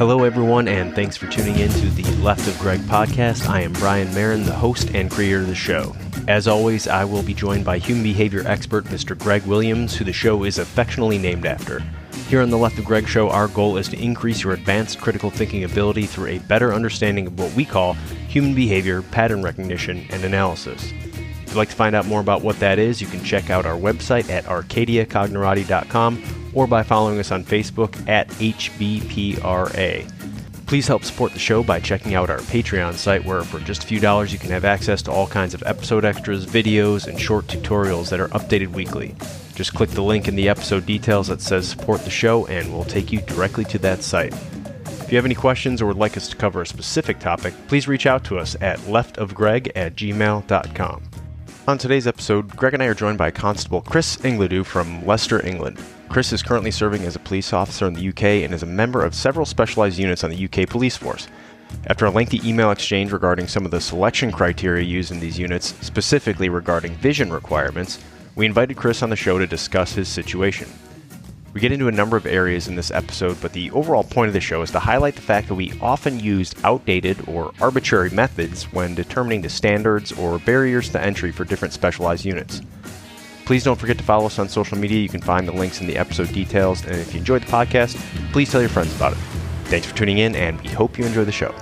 Hello, everyone, and thanks for tuning in to the Left of Greg podcast. I am Brian Marin, the host and creator of the show. As always, I will be joined by human behavior expert Mr. Greg Williams, who the show is affectionately named after. Here on the Left of Greg show, our goal is to increase your advanced critical thinking ability through a better understanding of what we call human behavior, pattern recognition, and analysis. If you'd like to find out more about what that is, you can check out our website at arcadiacognerati.com or by following us on Facebook at HBPRA. Please help support the show by checking out our Patreon site, where for just a few dollars you can have access to all kinds of episode extras, videos, and short tutorials that are updated weekly. Just click the link in the episode details that says support the show, and we'll take you directly to that site. If you have any questions or would like us to cover a specific topic, please reach out to us at leftofgreg at gmail.com. On today's episode, Greg and I are joined by Constable Chris Ingledew from Leicester, England. Chris is currently serving as a police officer in the UK and is a member of several specialized units on the UK police force. After a lengthy email exchange regarding some of the selection criteria used in these units, specifically regarding vision requirements, we invited Chris on the show to discuss his situation. We get into a number of areas in this episode, but the overall point of the show is to highlight the fact that we often use outdated or arbitrary methods when determining the standards or barriers to entry for different specialized units. Please don't forget to follow us on social media. You can find the links in the episode details. And if you enjoyed the podcast, please tell your friends about it. Thanks for tuning in, and we hope you enjoy the show.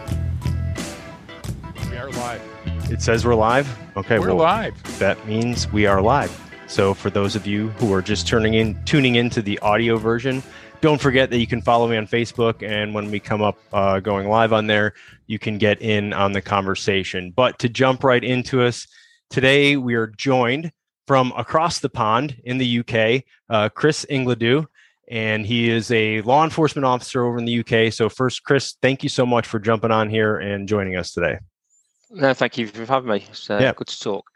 We are live. It says we're live. Okay, We're well, live. that means we are live. So for those of you who are just turning in, tuning into the audio version, don't forget that you can follow me on Facebook, and when we come up uh, going live on there, you can get in on the conversation. But to jump right into us today, we are joined from across the pond in the UK, uh, Chris Ingledew, and he is a law enforcement officer over in the UK. So first, Chris, thank you so much for jumping on here and joining us today. No, thank you for having me. It's uh, Yeah. good to talk.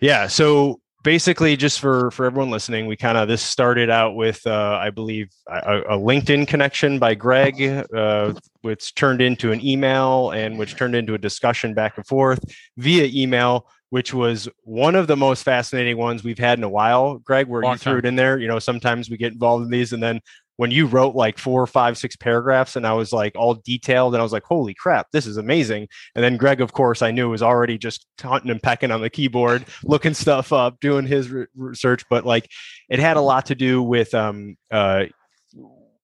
Yeah. So basically, just for for everyone listening, we kind of this started out with uh, I believe a, a LinkedIn connection by Greg, uh, which turned into an email and which turned into a discussion back and forth via email. Which was one of the most fascinating ones we've had in a while, Greg, where Long you threw time. it in there. You know, sometimes we get involved in these, and then when you wrote like four, five, six paragraphs, and I was like all detailed, and I was like, "Holy crap, this is amazing!" And then Greg, of course, I knew was already just hunting and pecking on the keyboard, looking stuff up, doing his re- research. But like, it had a lot to do with, um, uh,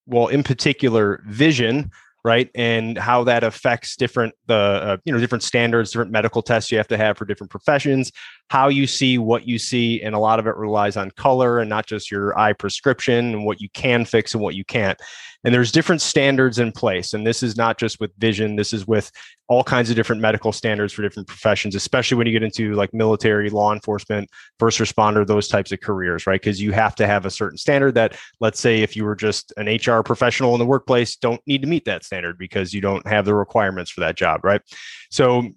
well, in particular, vision, right, and how that affects different the uh, you know different standards, different medical tests you have to have for different professions, how you see what you see, and a lot of it relies on color and not just your eye prescription and what you can fix and what you can't. And there's different standards in place, and this is not just with vision. This is with all kinds of different medical standards for different professions, especially when you get into like military, law enforcement, first responder, those types of careers, right? Because you have to have a certain standard that, let's say, if you were just an HR professional in the workplace, don't need to meet that standard because you don't have the requirements for that job, right? So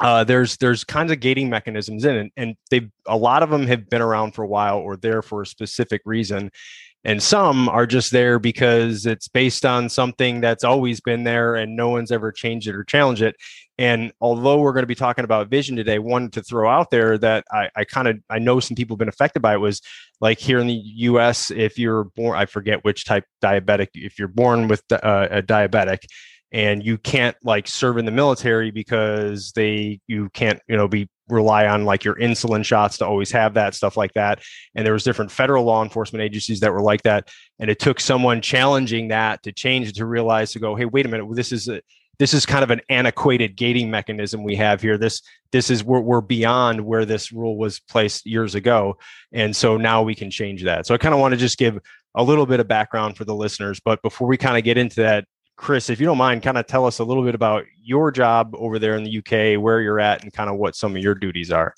uh, there's there's kinds of gating mechanisms in it, and they a lot of them have been around for a while or there for a specific reason and some are just there because it's based on something that's always been there and no one's ever changed it or challenged it and although we're going to be talking about vision today one to throw out there that i, I kind of i know some people have been affected by it was like here in the us if you're born i forget which type diabetic if you're born with uh, a diabetic and you can't like serve in the military because they you can't you know be rely on like your insulin shots to always have that stuff like that. And there was different federal law enforcement agencies that were like that. And it took someone challenging that to change it to realize to go hey wait a minute. This is a this is kind of an antiquated gating mechanism we have here. This this is we're, we're beyond where this rule was placed years ago. And so now we can change that. So i kind of want to just give a little bit of background for the listeners. But before we kind of get into that chris if you don't mind kind of tell us a little bit about your job over there in the uk where you're at and kind of what some of your duties are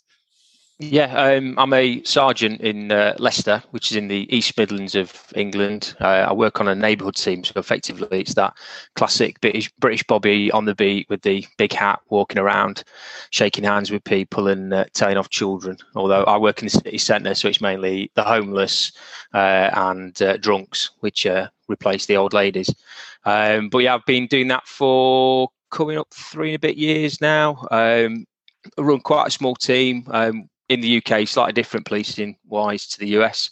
Yeah, um, I'm a sergeant in uh, Leicester, which is in the East Midlands of England. Uh, I work on a neighbourhood team, so effectively it's that classic British British Bobby on the beat with the big hat, walking around, shaking hands with people and uh, telling off children. Although I work in the city centre, so it's mainly the homeless uh, and uh, drunks, which uh, replace the old ladies. Um, but yeah, I've been doing that for coming up three and a bit years now. Um, I run quite a small team. Um, in the UK, slightly different policing wise to the US.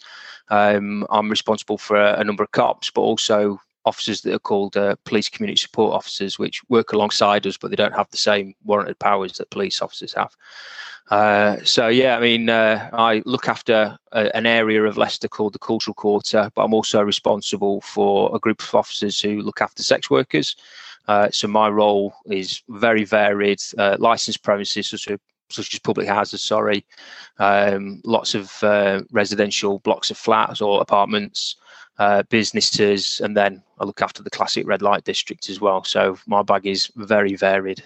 Um, I'm responsible for a, a, number of cops, but also officers that are called uh, police community support officers, which work alongside us, but they don't have the same warranted powers that police officers have. Uh, so yeah, I mean, uh, I look after a, an area of Leicester called the Cultural Quarter, but I'm also responsible for a group of officers who look after sex workers. Uh, so my role is very varied. Uh, licensed premises, such as, such as public houses, sorry, um, lots of uh, residential blocks of flats or apartments, uh, businesses, and then I look after the classic red light district as well. So my bag is very varied.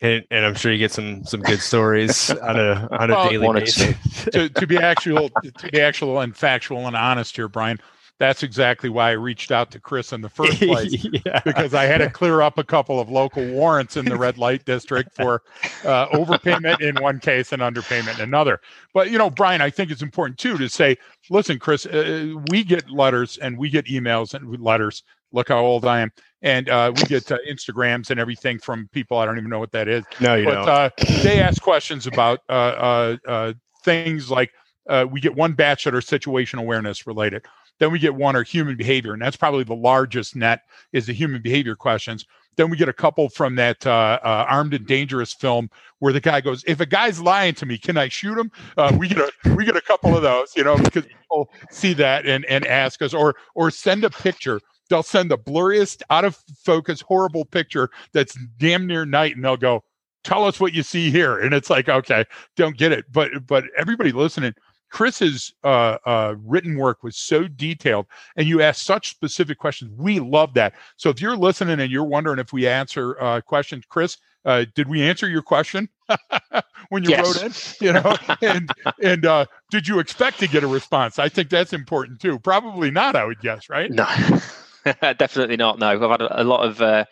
And, and I'm sure you get some some good stories on a on a Well, daily wanted basis. to, to be actual to be actual and factual and honest here, Brian. That's exactly why I reached out to Chris in the first place. yeah. because I had to clear up a couple of local warrants in the red light district for uh, overpayment in one case and underpayment in another. But you know, Brian, I think it's important too to say, listen, Chris, uh, we get letters and we get emails and letters. Look how old I am, and uh, we get uh, Instagrams and everything from people I don't even know what that is. No, you but don't. uh, they ask questions about uh, uh, uh, things like uh, we get one batch that are situation awareness related. Then we get one or human behavior, and that's probably the largest net is the human behavior questions. Then we get a couple from that uh, uh, armed and dangerous film where the guy goes, "If a guy's lying to me, can I shoot him?" Uh, we get a we get a couple of those, you know, because people see that and and ask us, or or send a picture. They'll send the blurriest, out of focus, horrible picture that's damn near night, and they'll go, "Tell us what you see here." And it's like, okay, don't get it, but but everybody listening. Chris's uh, uh, written work was so detailed, and you asked such specific questions. We love that. So if you're listening and you're wondering if we answer uh, questions, Chris, uh, did we answer your question when you Yes. wrote in? You know, and and uh, did you expect to get a response? I think that's important too. Probably not. I would guess, right? No, definitely not. No, I've had a, a lot of uh,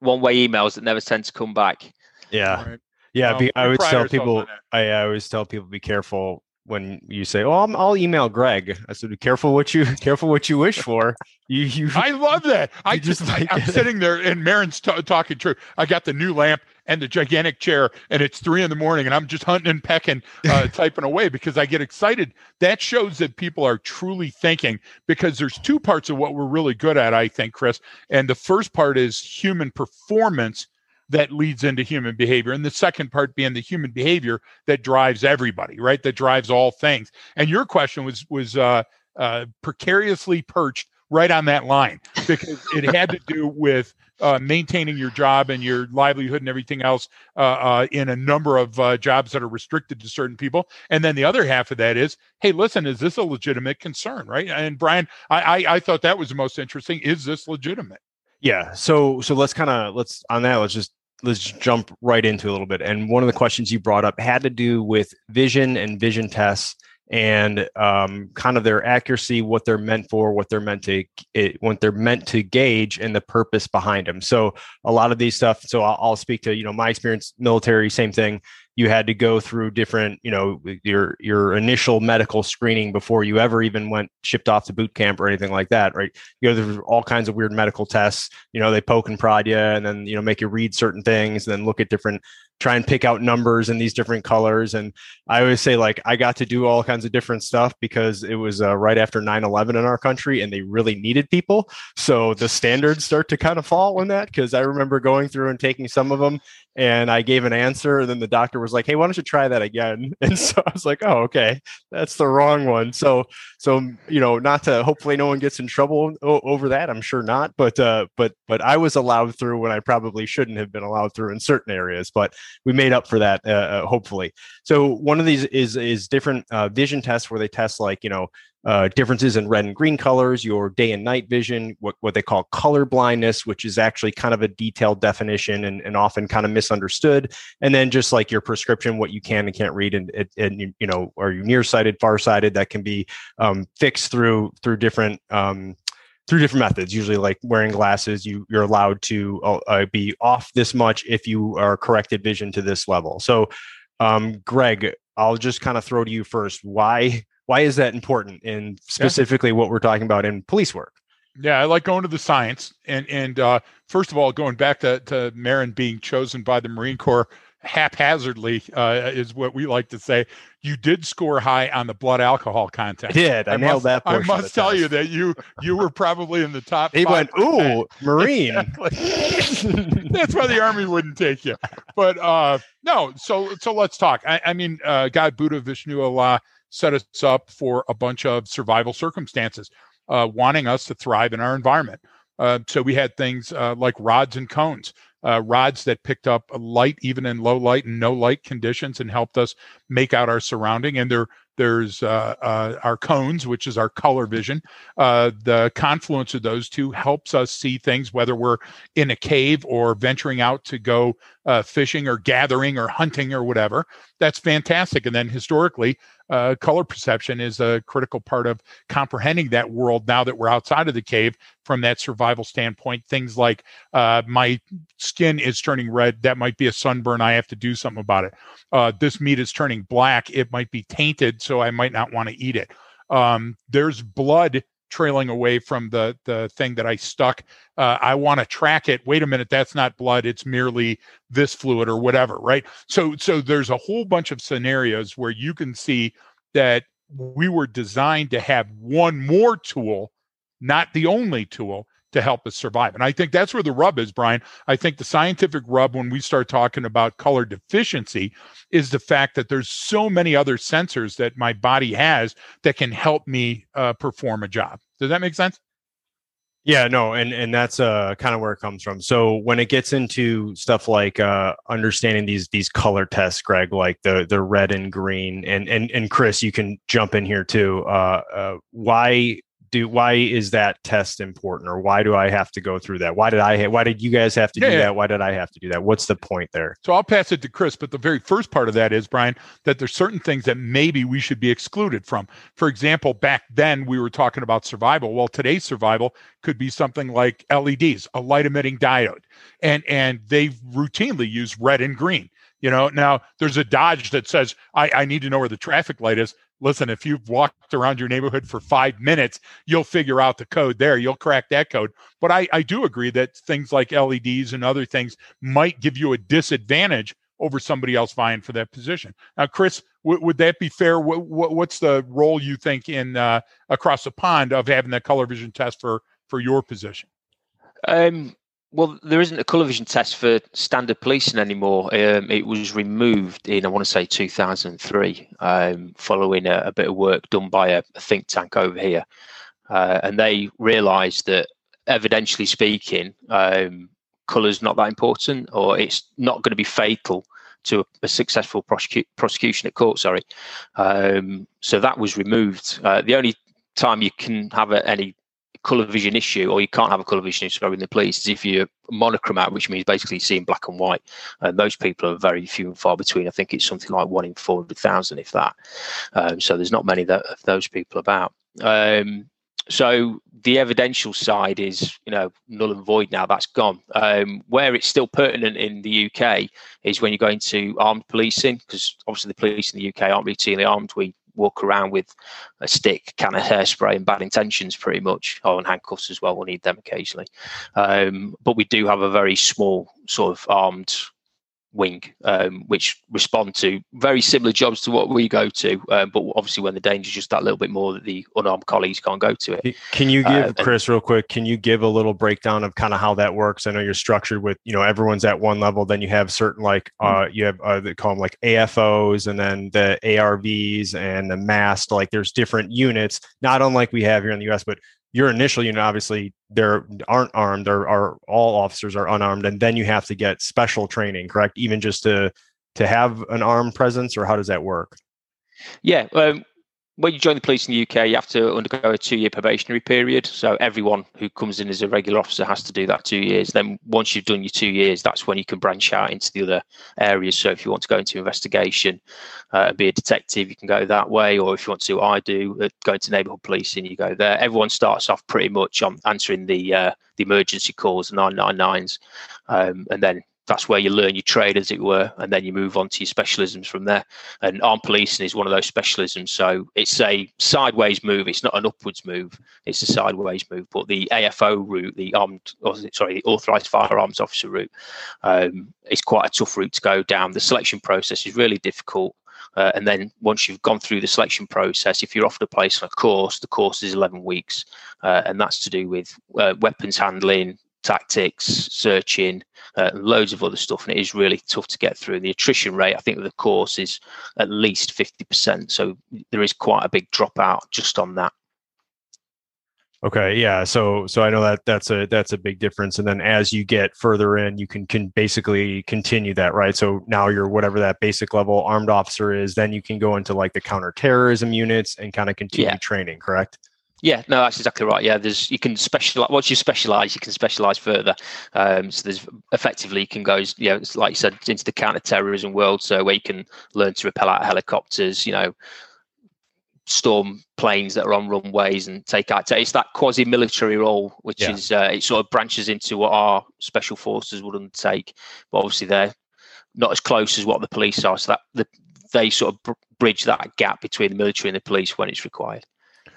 one-way emails that never tend to come back. yeah. All right. Yeah. Well, be, I we would tell people. I, I always tell people be careful when you say, "Oh, I'm, I'll email Greg." I said, "Be careful what you careful what you wish for." You you I love that. I just, just like, I'm it. sitting there and Marin's t- talking true. I got the new lamp and the gigantic chair, and it's three in the morning, and I'm just hunting and pecking, uh, typing away because I get excited. That shows that people are truly thinking because there's two parts of what we're really good at, I think, Chris. And the first part is human performance that leads into human behavior, and the second part being the human behavior that drives everybody, right? That drives all things. And your question was was uh, uh, precariously perched right on that line because it had to do with uh, maintaining your job and your livelihood and everything else uh, uh, in a number of uh, jobs that are restricted to certain people. And then the other half of that is, hey, listen, is this a legitimate concern, right? And Brian, I I, I thought that was the most interesting. Is this legitimate? Yeah. So so let's kind of let's on that let's just let's jump right into a little bit. And one of the questions you brought up had to do with vision and vision tests and um, kind of their accuracy, what they're meant for, what they're meant to it, what they're meant to gauge, and the purpose behind them. So a lot of these stuff. So I'll, I'll speak to you know my experience, military, same thing. You had to go through different, you know, your your initial medical screening before you ever even went shipped off to boot camp or anything like that, right? You go through all kinds of weird medical tests. You know, they poke and prod you, and then you know make you read certain things, and then look at different, try and pick out numbers in these different colors. And I always say like I got to do all kinds of different stuff because it was uh, right after 9/11 in our country, and they really needed people. So the standards start to kind of fall in that because I remember going through and taking some of them, and I gave an answer, and then the doctor was like, "Hey, why don't you try that again?" And so I was like, "Oh, okay, that's the wrong one." So so you know, not to hopefully no one gets in trouble over that. I'm sure not, but uh, but but I was allowed through when I probably shouldn't have been allowed through in certain areas, but we made up for that uh, uh, hopefully. So one of these is is different uh, vision tests where they test like you know uh, differences in red and green colors, your day and night vision, what, what they call color blindness, which is actually kind of a detailed definition and, and often kind of misunderstood. And then just like your prescription, what you can and can't read, and, and, you- you know, are you nearsighted, farsighted? That can be um, fixed through through different um, through different methods. Usually, like wearing glasses, you you're allowed to uh, uh, be off this much if you are corrected vision to this level. So, um, Greg, I'll just kind of throw to you first. Why why is that important, and specifically what we're talking about in police work? Yeah, I like going to the science. And and uh, first of all, going back to, to Marin being chosen by the Marine Corps haphazardly, uh, is what we like to say. You did score high on the blood alcohol content. I did. I, I nailed must, that. I must tell test. you that you you were probably in the top. He went, ooh, Marine. That's why the Army wouldn't take you. But uh, no, so so let's talk. I, I mean, uh, God Buddha Vishnu Allah set us up for a bunch of survival circumstances, uh, wanting us to thrive in our environment. Uh, so we had things uh, like rods and cones, uh, rods that picked up light even in low light and no light conditions and helped us make out our surrounding. And there, there's uh, uh, our cones, which is our color vision. The confluence of those two helps us see things, whether we're in a cave or venturing out to go fishing or gathering or hunting or whatever. That's fantastic. And then historically, uh, color perception is a critical part of comprehending that world now that we're outside of the cave from that survival standpoint. Things like uh, my skin is turning red, that might be a sunburn. I have to do something about it. Uh, this meat is turning black, it might be tainted, so I might not want to eat it. Um, there's blood trailing away from the the thing that I stuck. Uh, I want to track it. Wait a minute, that's not blood. It's merely this fluid or whatever, right? So so there's a whole bunch of scenarios where you can see that we were designed to have one more tool, not the only tool to help us survive. And I think that's where the rub is, Brian. I think the scientific rub when we start talking about color deficiency is the fact that there's so many other sensors that my body has that can help me uh, perform a job. Does that make sense? Yeah, no, and and that's uh kind of where it comes from. So when it gets into stuff like uh understanding these these color tests, Greg, like the the red and green, and and and Chris, you can jump in here too. Uh, uh why do why is that test important or why do i have to go through that? Why did i ha- why did you guys have to yeah, do yeah. that? Why did i have to do that? What's the point there? So i'll pass it to chris but the very first part of that is brian that there's certain things that maybe we should be excluded from. For example back then we were talking about survival. Well today's survival could be something like leds a light emitting diode and and they routinely use red and green you know? Now there's a dodge that says I, I need to know where the traffic light is listen, if you've walked around your neighborhood for five minutes, you'll figure out the code there. You'll crack that code. But I, I do agree that things like LEDs and other things might give you a disadvantage over somebody else vying for that position. Now, Chris, w- would that be fair? W- w- what's the role you think in uh, across the pond of having that color vision test for for your position? Um, well, there isn't a colour vision test for standard policing anymore. Um, it was removed in, I want to say, 2003, um, following a, a, bit of work done by a, a think tank over here. Uh, and they realised that, evidentially speaking, um, colour's not that important, or it's not going to be fatal to a, a successful prosecu- prosecution at court. Sorry, um, so that was removed. Uh, the only time you can have any colour vision issue, or you can't have a colour vision issue in the police, is if you're monochromat, which means basically seeing black and white. And those people are very few and far between. I think it's something like one in 400,000, if that. Um, so there's not many that, of those people about. Um, so the evidential side is, you know, null and void now. That's gone. Um, where it's still pertinent in the UK is when you're going to armed policing, because obviously the police in the UK aren't routinely armed. We walk around with a stick, can of hairspray, and bad intentions, pretty much. Oh, and handcuffs as well. We'll need them occasionally. Um, but we do have a very small sort of armed wing, um, which respond to very similar jobs to what we go to. Uh, but obviously, when the danger is just that little bit more, that the unarmed colleagues can't go to it. Can you give uh, Chris real quick? Can you give a little breakdown of kind of how that works? I know you're structured with you know everyone's at one level. Then you have certain like uh, mm-hmm. you have uh, they call them like AFOs, and then the ARVs and the MAST. Like there's different units, not unlike we have here in the U.S. But your initial unit obviously there aren't armed there are all officers are unarmed and then you have to get special training correct? Even just to to have an armed presence or how does that work? Yeah um, when you join the police in the UK, you have to undergo a two year probationary period. So everyone who comes in as a regular officer has to do that two years. Then once you've done your two years, that's when you can branch out into the other areas. So if you want to go into investigation uh, and be a detective, you can go that way. Or if you want to, I do, uh, go into neighbourhood policing, you go there. Everyone starts off pretty much on answering the uh, the emergency calls, the 999s, um, and then that's where you learn your trade, as it were, and then you move on to your specialisms from there. And armed policing is one of those specialisms. So it's a sideways move. It's not an upwards move. It's a sideways move. But the AFO route, the armed, sorry, the authorised firearms officer route, um, is quite a tough route to go down. The selection process is really difficult. Uh, and then once you've gone through the selection process, if you're offered a place on a course, the course is 11 weeks. Uh, and that's to do with uh, weapons handling, tactics, searching, uh, loads of other stuff. And it is really tough to get through. The attrition rate, I think, of the course is at least 50%. So there is quite a big dropout just on that. Okay, yeah. So so I know that that's a that's a big difference. And then as you get further in, you can can basically continue that, right? So now you're whatever that basic level armed officer is, then you can go into like the counterterrorism units and kind of continue yeah. training, correct? Yeah, no, that's exactly right. Yeah, there's you can specialize once you specialize, you can specialize further. Um, so there's effectively you can go, you know, it's like you said, into the counter-terrorism world, so where you can learn to repel out helicopters, you know, storm planes that are on runways and take out. It's that quasi-military role, which yeah. is uh, it sort of branches into what our special forces would undertake, but obviously they're not as close as what the police are. So that the, they sort of br- bridge that gap between the military and the police when it's required.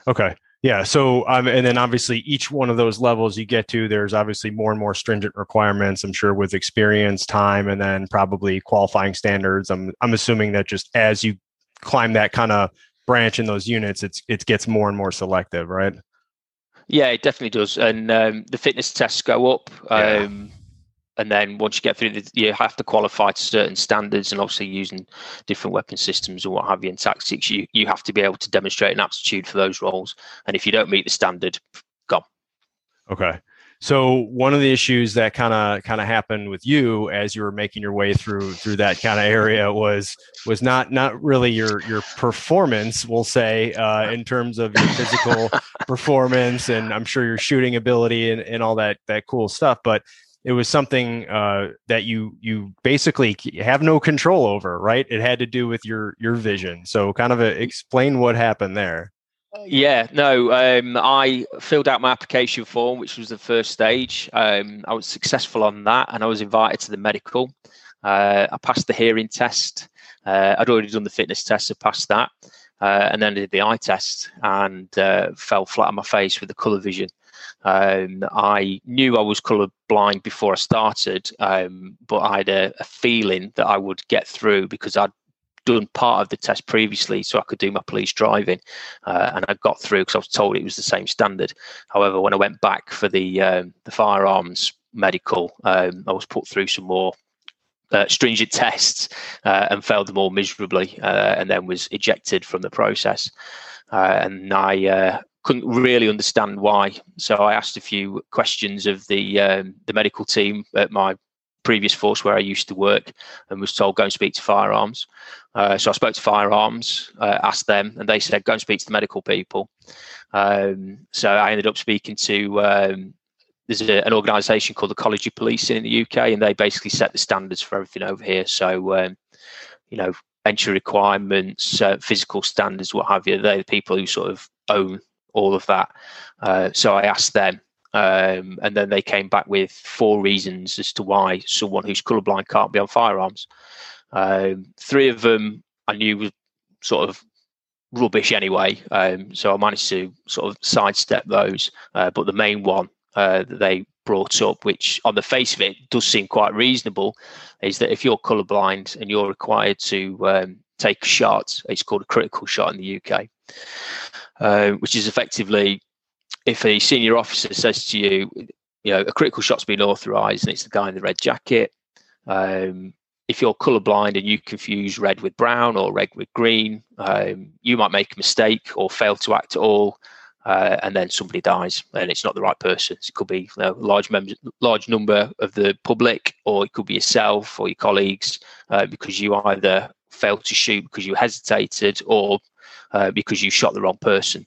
Okay. Yeah. So, um, and then obviously each one of those levels you get to, there's obviously more and more stringent requirements. I'm sure with experience, time, and then probably qualifying standards. I'm I'm assuming that just as you climb that kind of branch in those units, it's it gets more and more selective, right? Yeah, it definitely does. And um, the fitness tests go up. Um, and then once you get through the, you have to qualify to certain standards and obviously using different weapon systems and what have you and tactics you you have to be able to demonstrate an aptitude for those roles. And if you don't meet the standard gone. Okay. So one of the issues that kind of kind of happened with you as you were making your way through through that kind of area was was not not really your your performance, we'll say, uh, in terms of your physical performance, and I'm sure your shooting ability and, and all that that cool stuff, but it was something uh, that you you basically have no control over, right? It had to do with your your vision. So, kind of a, explain what happened there. Yeah, no, um, I filled out my application form, which was the first stage. Um, I was successful on that, and I was invited to the medical. Uh, I passed the hearing test. Uh, I'd already done the fitness test, so passed that, uh, and then I did the eye test and uh, fell flat on my face with the colour vision. Um, I knew I was colour blind before I started, um, but I had a, a, feeling that I would get through because I'd done part of the test previously, so I could do my police driving, uh, and I got through because I was told it was the same standard. However, when I went back for the um, the firearms medical, um, I was put through some more uh, stringent tests uh, and failed them all miserably, uh, and then was ejected from the process. Uh, and I uh, couldn't really understand why. So I asked a few questions of the um, the medical team at my previous force where I used to work, and was told go and speak to firearms. Uh, so I spoke to firearms, uh, asked them, and they said go and speak to the medical people. Um, so I ended up speaking to. Um, there's a, an organisation called the College of Policing in the UK, and they basically set the standards for everything over here. So, um, you know, entry requirements, uh, physical standards, what have you. They're the people who sort of own all of that. Uh, so I asked them, um, and then they came back with four reasons as to why someone who's colourblind can't be on firearms. Um, three of them I knew was sort of rubbish anyway, um, so I managed to sort of sidestep those. Uh, but the main one uh, that they brought up, which on the face of it does seem quite reasonable, is that if you're colourblind and you're required to um, take a shot, it's called a critical shot in the UK. Uh, which is effectively if a senior officer says to you, you know, a critical shot's been authorised and it's the guy in the red jacket. Um, if you're colourblind and you confuse red with brown or red with green, um, you might make a mistake or fail to act at all, uh, and then somebody dies and it's not the right person. So it could be you know, a large large number of the public, or it could be yourself or your colleagues, uh, because you either failed to shoot because you hesitated or uh, because you shot the wrong person.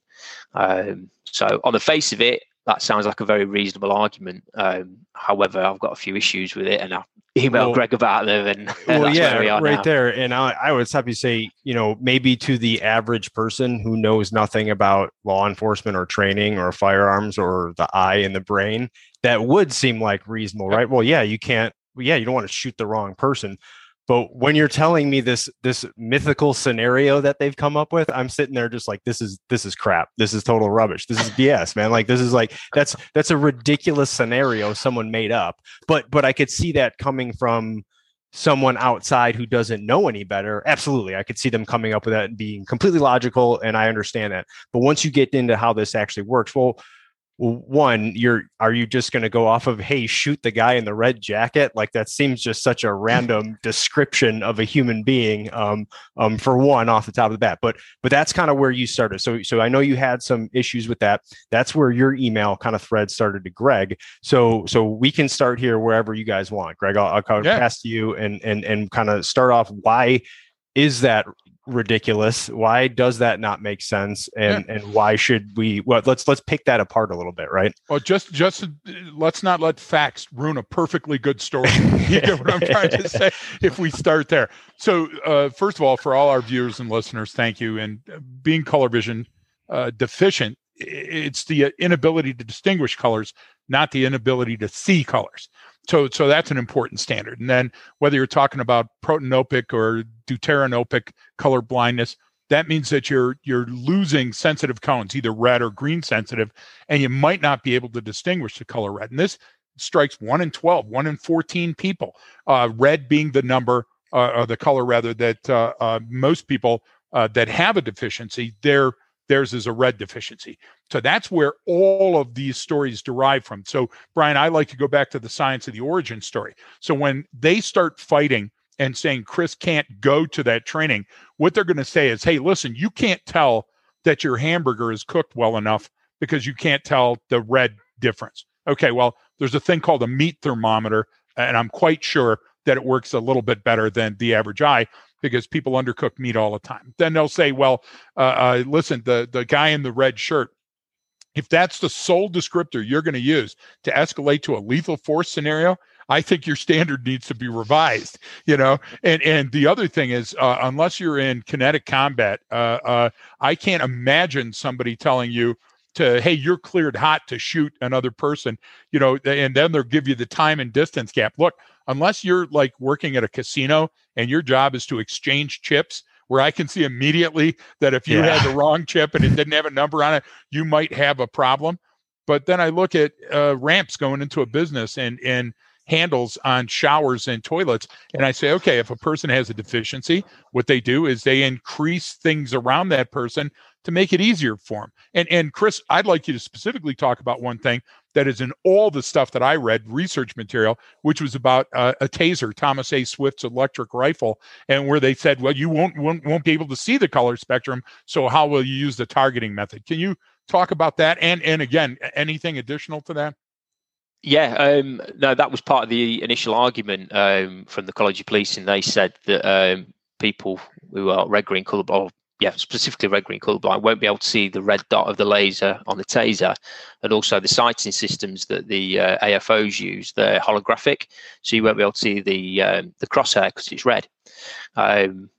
Um, so, on the face of it, that sounds like a very reasonable argument. Um, however, I've got a few issues with it, and I emailed well, Greg about them. And well, yeah, we right now. there. And I, I would happy to say, you know, maybe to the average person who knows nothing about law enforcement or training or firearms or the eye and the brain, that would seem like reasonable, right? Well, yeah, you can't yeah, you don't want to shoot the wrong person. But when you're telling me this this mythical scenario that they've come up with, I'm sitting there just like this is this is crap. This is total rubbish. This is BS, man. Like this is like that's that's a ridiculous scenario someone made up. But but I could see that coming from someone outside who doesn't know any better. Absolutely. I could see them coming up with that and being completely logical and I understand that. But once you get into how this actually works, well, one you're are you just going to go off of hey shoot the guy in the red jacket? Like that seems just such a random description of a human being um, um for one off the top of the bat but but that's kind of where you started. So so i know you had some issues with that. That's where your email kind of thread started to greg. So so we can start here wherever you guys want greg. I'll, I'll yeah. pass to you and and and kind of start off why is that ridiculous. Why does that not make sense? And yeah. and why should we well let's let's pick that apart a little bit right? Well just just let's not let facts ruin a perfectly good story. You get what i'm trying to say? If we start there. So uh, first of all for all our viewers and listeners thank you. And being color vision uh, deficient it's the inability to distinguish colors not the inability to see colors so, so that's an important standard. And then whether you're talking about protanopic or deuteranopic color blindness, that means that you're you're losing sensitive cones, either red or green sensitive, and you might not be able to distinguish the color red. And this strikes one in 12, one in 14 people. Uh, red being the number, uh, or the color rather, that uh, uh most people uh, that have a deficiency, they're theirs is a red deficiency. So that's where all of these stories derive from. So, Brian, I like to go back to the science of the origin story. So, when they start fighting and saying Chris can't go to that training, what they're going to say is, hey, listen, you can't tell that your hamburger is cooked well enough because you can't tell the red difference. Okay, well, there's a thing called a meat thermometer, and I'm quite sure that it works a little bit better than the average eye because people undercook meat all the time. Then they'll say, well, uh, uh, listen, the, the guy in the red shirt, if that's the sole descriptor you're going to use to escalate to a lethal force scenario, I think your standard needs to be revised. You know, and and the other thing is, uh, unless you're in kinetic combat, uh, uh, I can't imagine somebody telling you to, hey, you're cleared hot to shoot another person. You know, and then they'll give you the time and distance gap. Look, unless you're like working at a casino and your job is to exchange chips where I can see immediately that if you yeah. had the wrong chip and it didn't have a number on it, you might have a problem. But then I look at uh, ramps going into a business and and handles on showers and toilets, and I say, okay, if a person has a deficiency, what they do is they increase things around that person to make it easier for them. And and Chris, I'd like you to specifically talk about one thing that is in all the stuff that I read, research material, which was about uh, a taser, Thomas A. Swift's electric rifle, and where they said, well, you won't, won't won't be able to see the color spectrum, so how will you use the targeting method? Can you talk about that? And and again, anything additional to that? Yeah, um, no, that was part of the initial argument um, from the College of Policing. They said that um, people who are red green or yeah, specifically red green colorblind, won't be able to see the red dot of the laser on the taser, and also the sighting systems that the uh, AFOs use. They're holographic, so you won't be able to see the um, the crosshair because it's red. Um,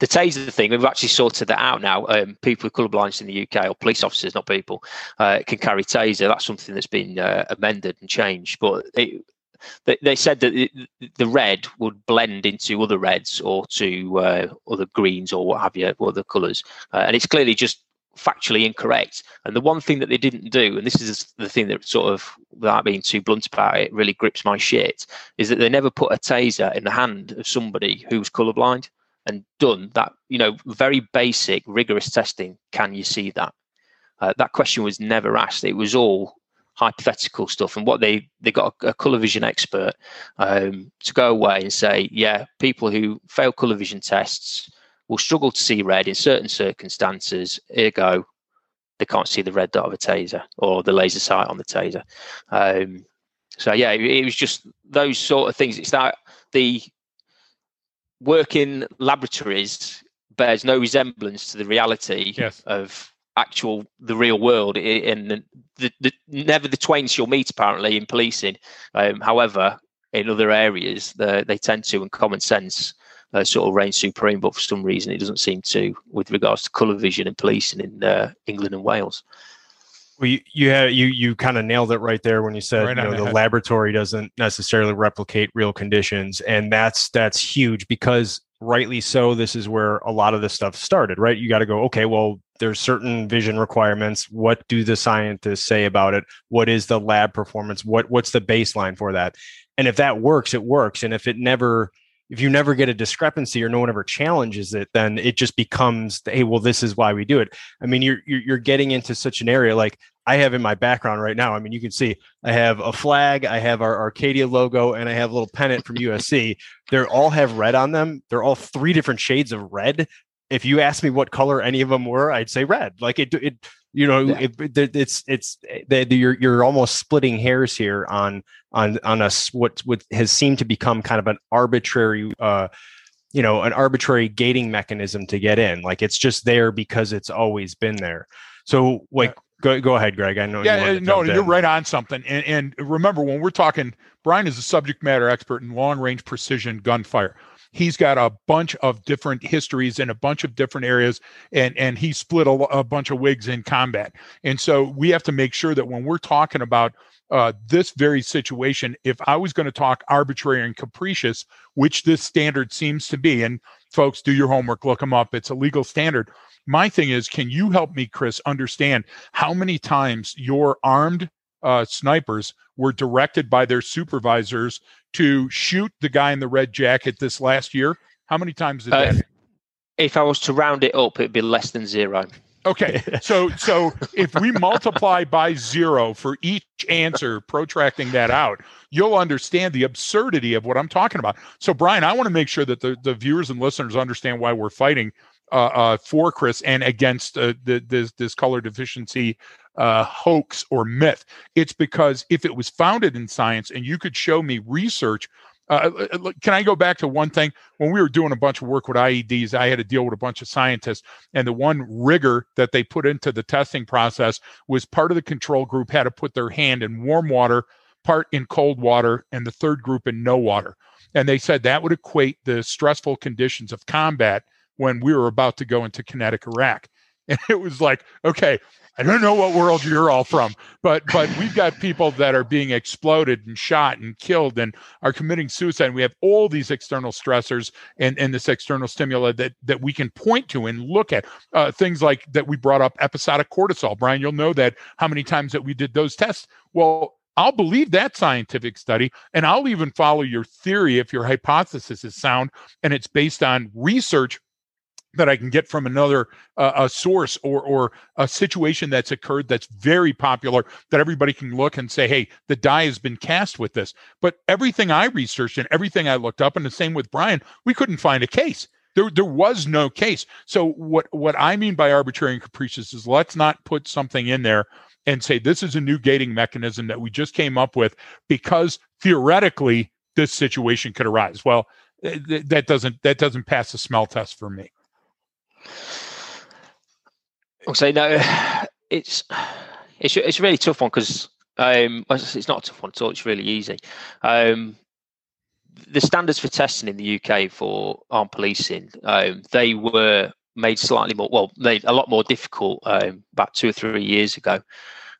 the taser thing, we've actually sorted that out now. Um, people with colour blindness in the UK, or police officers, not people, uh, can carry taser. That's something that's been uh, amended and changed. But it, they, they said that the red would blend into other reds or to uh, other greens or what have you, other colours, uh, and it's clearly just factually incorrect. And the one thing that they didn't do, and this is the thing that sort of, without being too blunt about it, really grips my shit, is that they never put a taser in the hand of somebody who's colourblind and done that, you know, very basic, rigorous testing. Can you see that? Uh, that question was never asked. It was all hypothetical stuff and what they they got a, a color vision expert um, to go away and say yeah people who fail color vision tests will struggle to see red in certain circumstances. Ergo they can't see the red dot of a taser or the laser sight on the taser. Um, so yeah it, it was just those sort of things. It's that the working laboratories bears no resemblance to the reality yes. of actual the real world in the, the, never the twain shall meet apparently in policing um, however in other areas the, they tend to and common sense uh, sort of reign supreme but for some reason it doesn't seem to with regards to colour vision and policing in uh, england and wales Well, you you had, you you kind of nailed it right there when you said Right you know the the head. laboratory doesn't necessarily replicate real conditions, and that's that's huge because rightly so. This is where a lot of this stuff started, right? You got to go, okay, well, there's certain vision requirements. What do the scientists say about it? What is the lab performance? What what's the baseline for that? And if that works, it works. And if it never if you never get a discrepancy or no one ever challenges it, then it just becomes, hey, well, this is why we do it. I mean, you're you're, you're getting into such an area like I have in my background right now. I mean, you can see I have a flag, I have our Arcadia logo, and I have a little pennant from USC. They all have red on them. They're all three different shades of red. If you ask me what color any of them were, I'd say red. Like it, it you know, Yeah. it, it, it's it's they, you're you're almost splitting hairs here on on on us what what has seemed to become kind of an arbitrary uh you know an arbitrary gating mechanism to get in like it's just there because it's always been there so like go, go ahead greg i know you yeah, to no, you're in. right on something. And, and remember, when we're talking, Brian is a subject matter expert in long range precision gunfire. He's got a bunch of different histories in a bunch of different areas, and and he split a, a bunch of wigs in combat. And so we have to make sure that when we're talking about uh, this very situation, if I was going to talk arbitrary and capricious, which this standard seems to be, and folks, do your homework, look them up. It's a legal standard. My thing is, can you help me, Chris, understand how many times your armed uh, snipers were directed by their supervisors to shoot the guy in the red jacket this last year? How many times did Uh, that? If I was to round it up, it'd be less than zero. Okay, so so if we multiply by zero for each answer, protracting that out, you'll understand the absurdity of what I'm talking about. So, Brian, I want to make sure that the, the viewers and listeners understand why we're fighting uh, uh, for Chris and against uh, the, this this color deficiency uh, hoax or myth. It's because if it was founded in science and you could show me research. Uh, can I go back to one thing? When we were doing a bunch of work with IEDs, I had to deal with a bunch of scientists and the one rigor that they put into the testing process was part of the control group had to put their hand in warm water part in cold water and the third group in no water and they said that would equate the stressful conditions of combat when we were about to go into kinetic iraq. And it was like okay i don't know what world you're all from but but we've got people that are being exploded and shot and killed and are committing suicide and we have all these external stressors and and this external stimuli that that we can point to and look at. Uh, things like that we brought up episodic cortisol. Brian you'll know that how many times that we did those tests. Well I'll believe that scientific study, and I'll even follow your theory if your hypothesis is sound and it's based on research that I can get from another uh, a source or or a situation that's occurred that's very popular that everybody can look and say, hey, the die has been cast with this. But everything I researched and everything I looked up, and the same with Brian, we couldn't find a case. There, there was no case. So what what I mean by arbitrary and capricious is let's not put something in there and say this is a new gating mechanism that we just came up with because theoretically this situation could arise. Well, th- that doesn't that doesn't pass the smell test for me. I'll say no. It's it's it's a really tough one because um, it's not a tough one at all. It's really easy. Um, the standards for testing in the UK for armed policing, um, they were made slightly more well, made a lot more difficult um, about two or three years ago.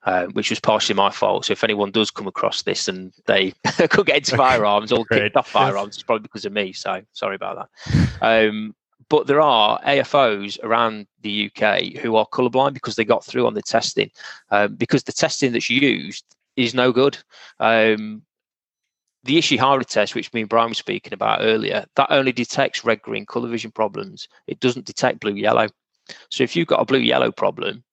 Um, which was partially my fault. So if anyone does come across this and they could get into firearms or kicked off firearms, it's probably because of me. So sorry about that. Um, but there are AFOs around the UK who are colourblind because they got through on the testing, um, because the testing that's used is no good. Um, the Ishihara test, which me and Brian were speaking about earlier, that only detects red green colour vision problems. It doesn't detect blue yellow. So if you've got a blue yellow problem,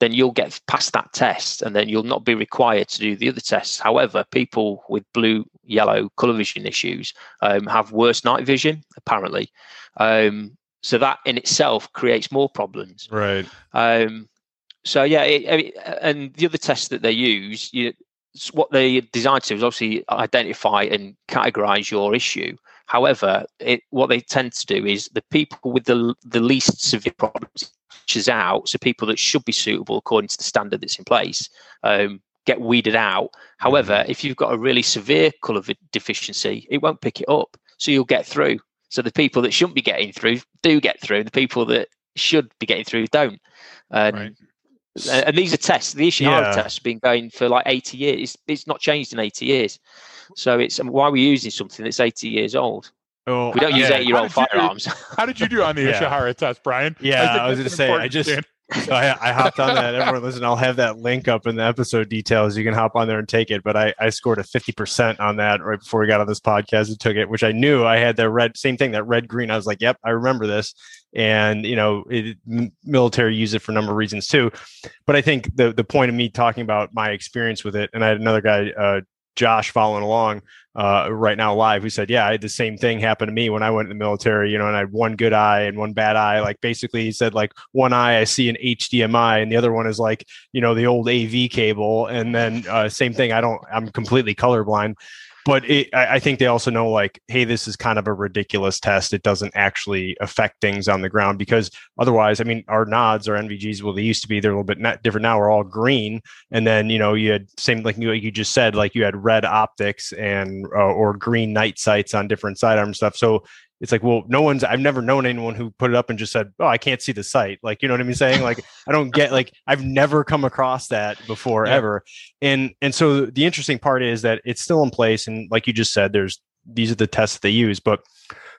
then you'll get past that test and then you'll not be required to do the other tests. However, people with blue yellow colour vision issues um, have worse night vision, apparently. Um, so that in itself creates more problems. right Um, so yeah, it, I mean, and the other tests that they use, you, what they designed to is obviously identify and categorize your issue. However, it, what they tend to do is the people with the the least severe problems, which is out, so people that should be suitable according to the standard that's in place, um, get weeded out. However, if you've got a really severe colour deficiency, it won't pick it up, so you'll get through. So the people that shouldn't be getting through do get through. The people that should be getting through don't. And Right. And these are tests. The Ishihara Yeah. test has been going for like 80 years. It's, it's not changed in 80 years. So it's why are we using something that's 80 years old? Oh, We don't use yeah. eight year old How do- firearms. How did you do on the Yeah. Ishihara test, Brian? Yeah, think I was gonna say, I just- So I, I hopped on that. Everyone, listen, I'll have that link up in the episode details. You can hop on there and take it. But I, I scored a 50% on that right before we got on this podcast and took it, which I knew I had the red, same thing, that red green. I was like, yep, I remember this. And, you know, it, military use it for a number of reasons too. But I think the, the point of me talking about my experience with it, and I had another guy, uh, Josh following along uh, right now live who said, Yeah, I had the same thing happen to me when I went in the military, you know, and I had one good eye and one bad eye. Like basically, he said, like one eye I see an HDMI and the other one is like, you know, the old AV cable. And then uh, same thing, I don't, I'm completely colorblind. But it, I, I think they also know, like, hey, this is kind of a ridiculous test. It doesn't actually affect things on the ground because otherwise, I mean, our nods, our NVGs, well, they used to be, they're a little bit different now. We're all green, and then you know you had same like you, you just said like you had red optics and uh, or green night sights on different sidearm stuff so it's like well no one's i've never known anyone who put it up and just said oh i can't see the sight. like you know what i'm saying like i don't get like i've never come across that before Yeah. ever and and so the interesting part is that it's still in place and like you just said there's these are the tests they use but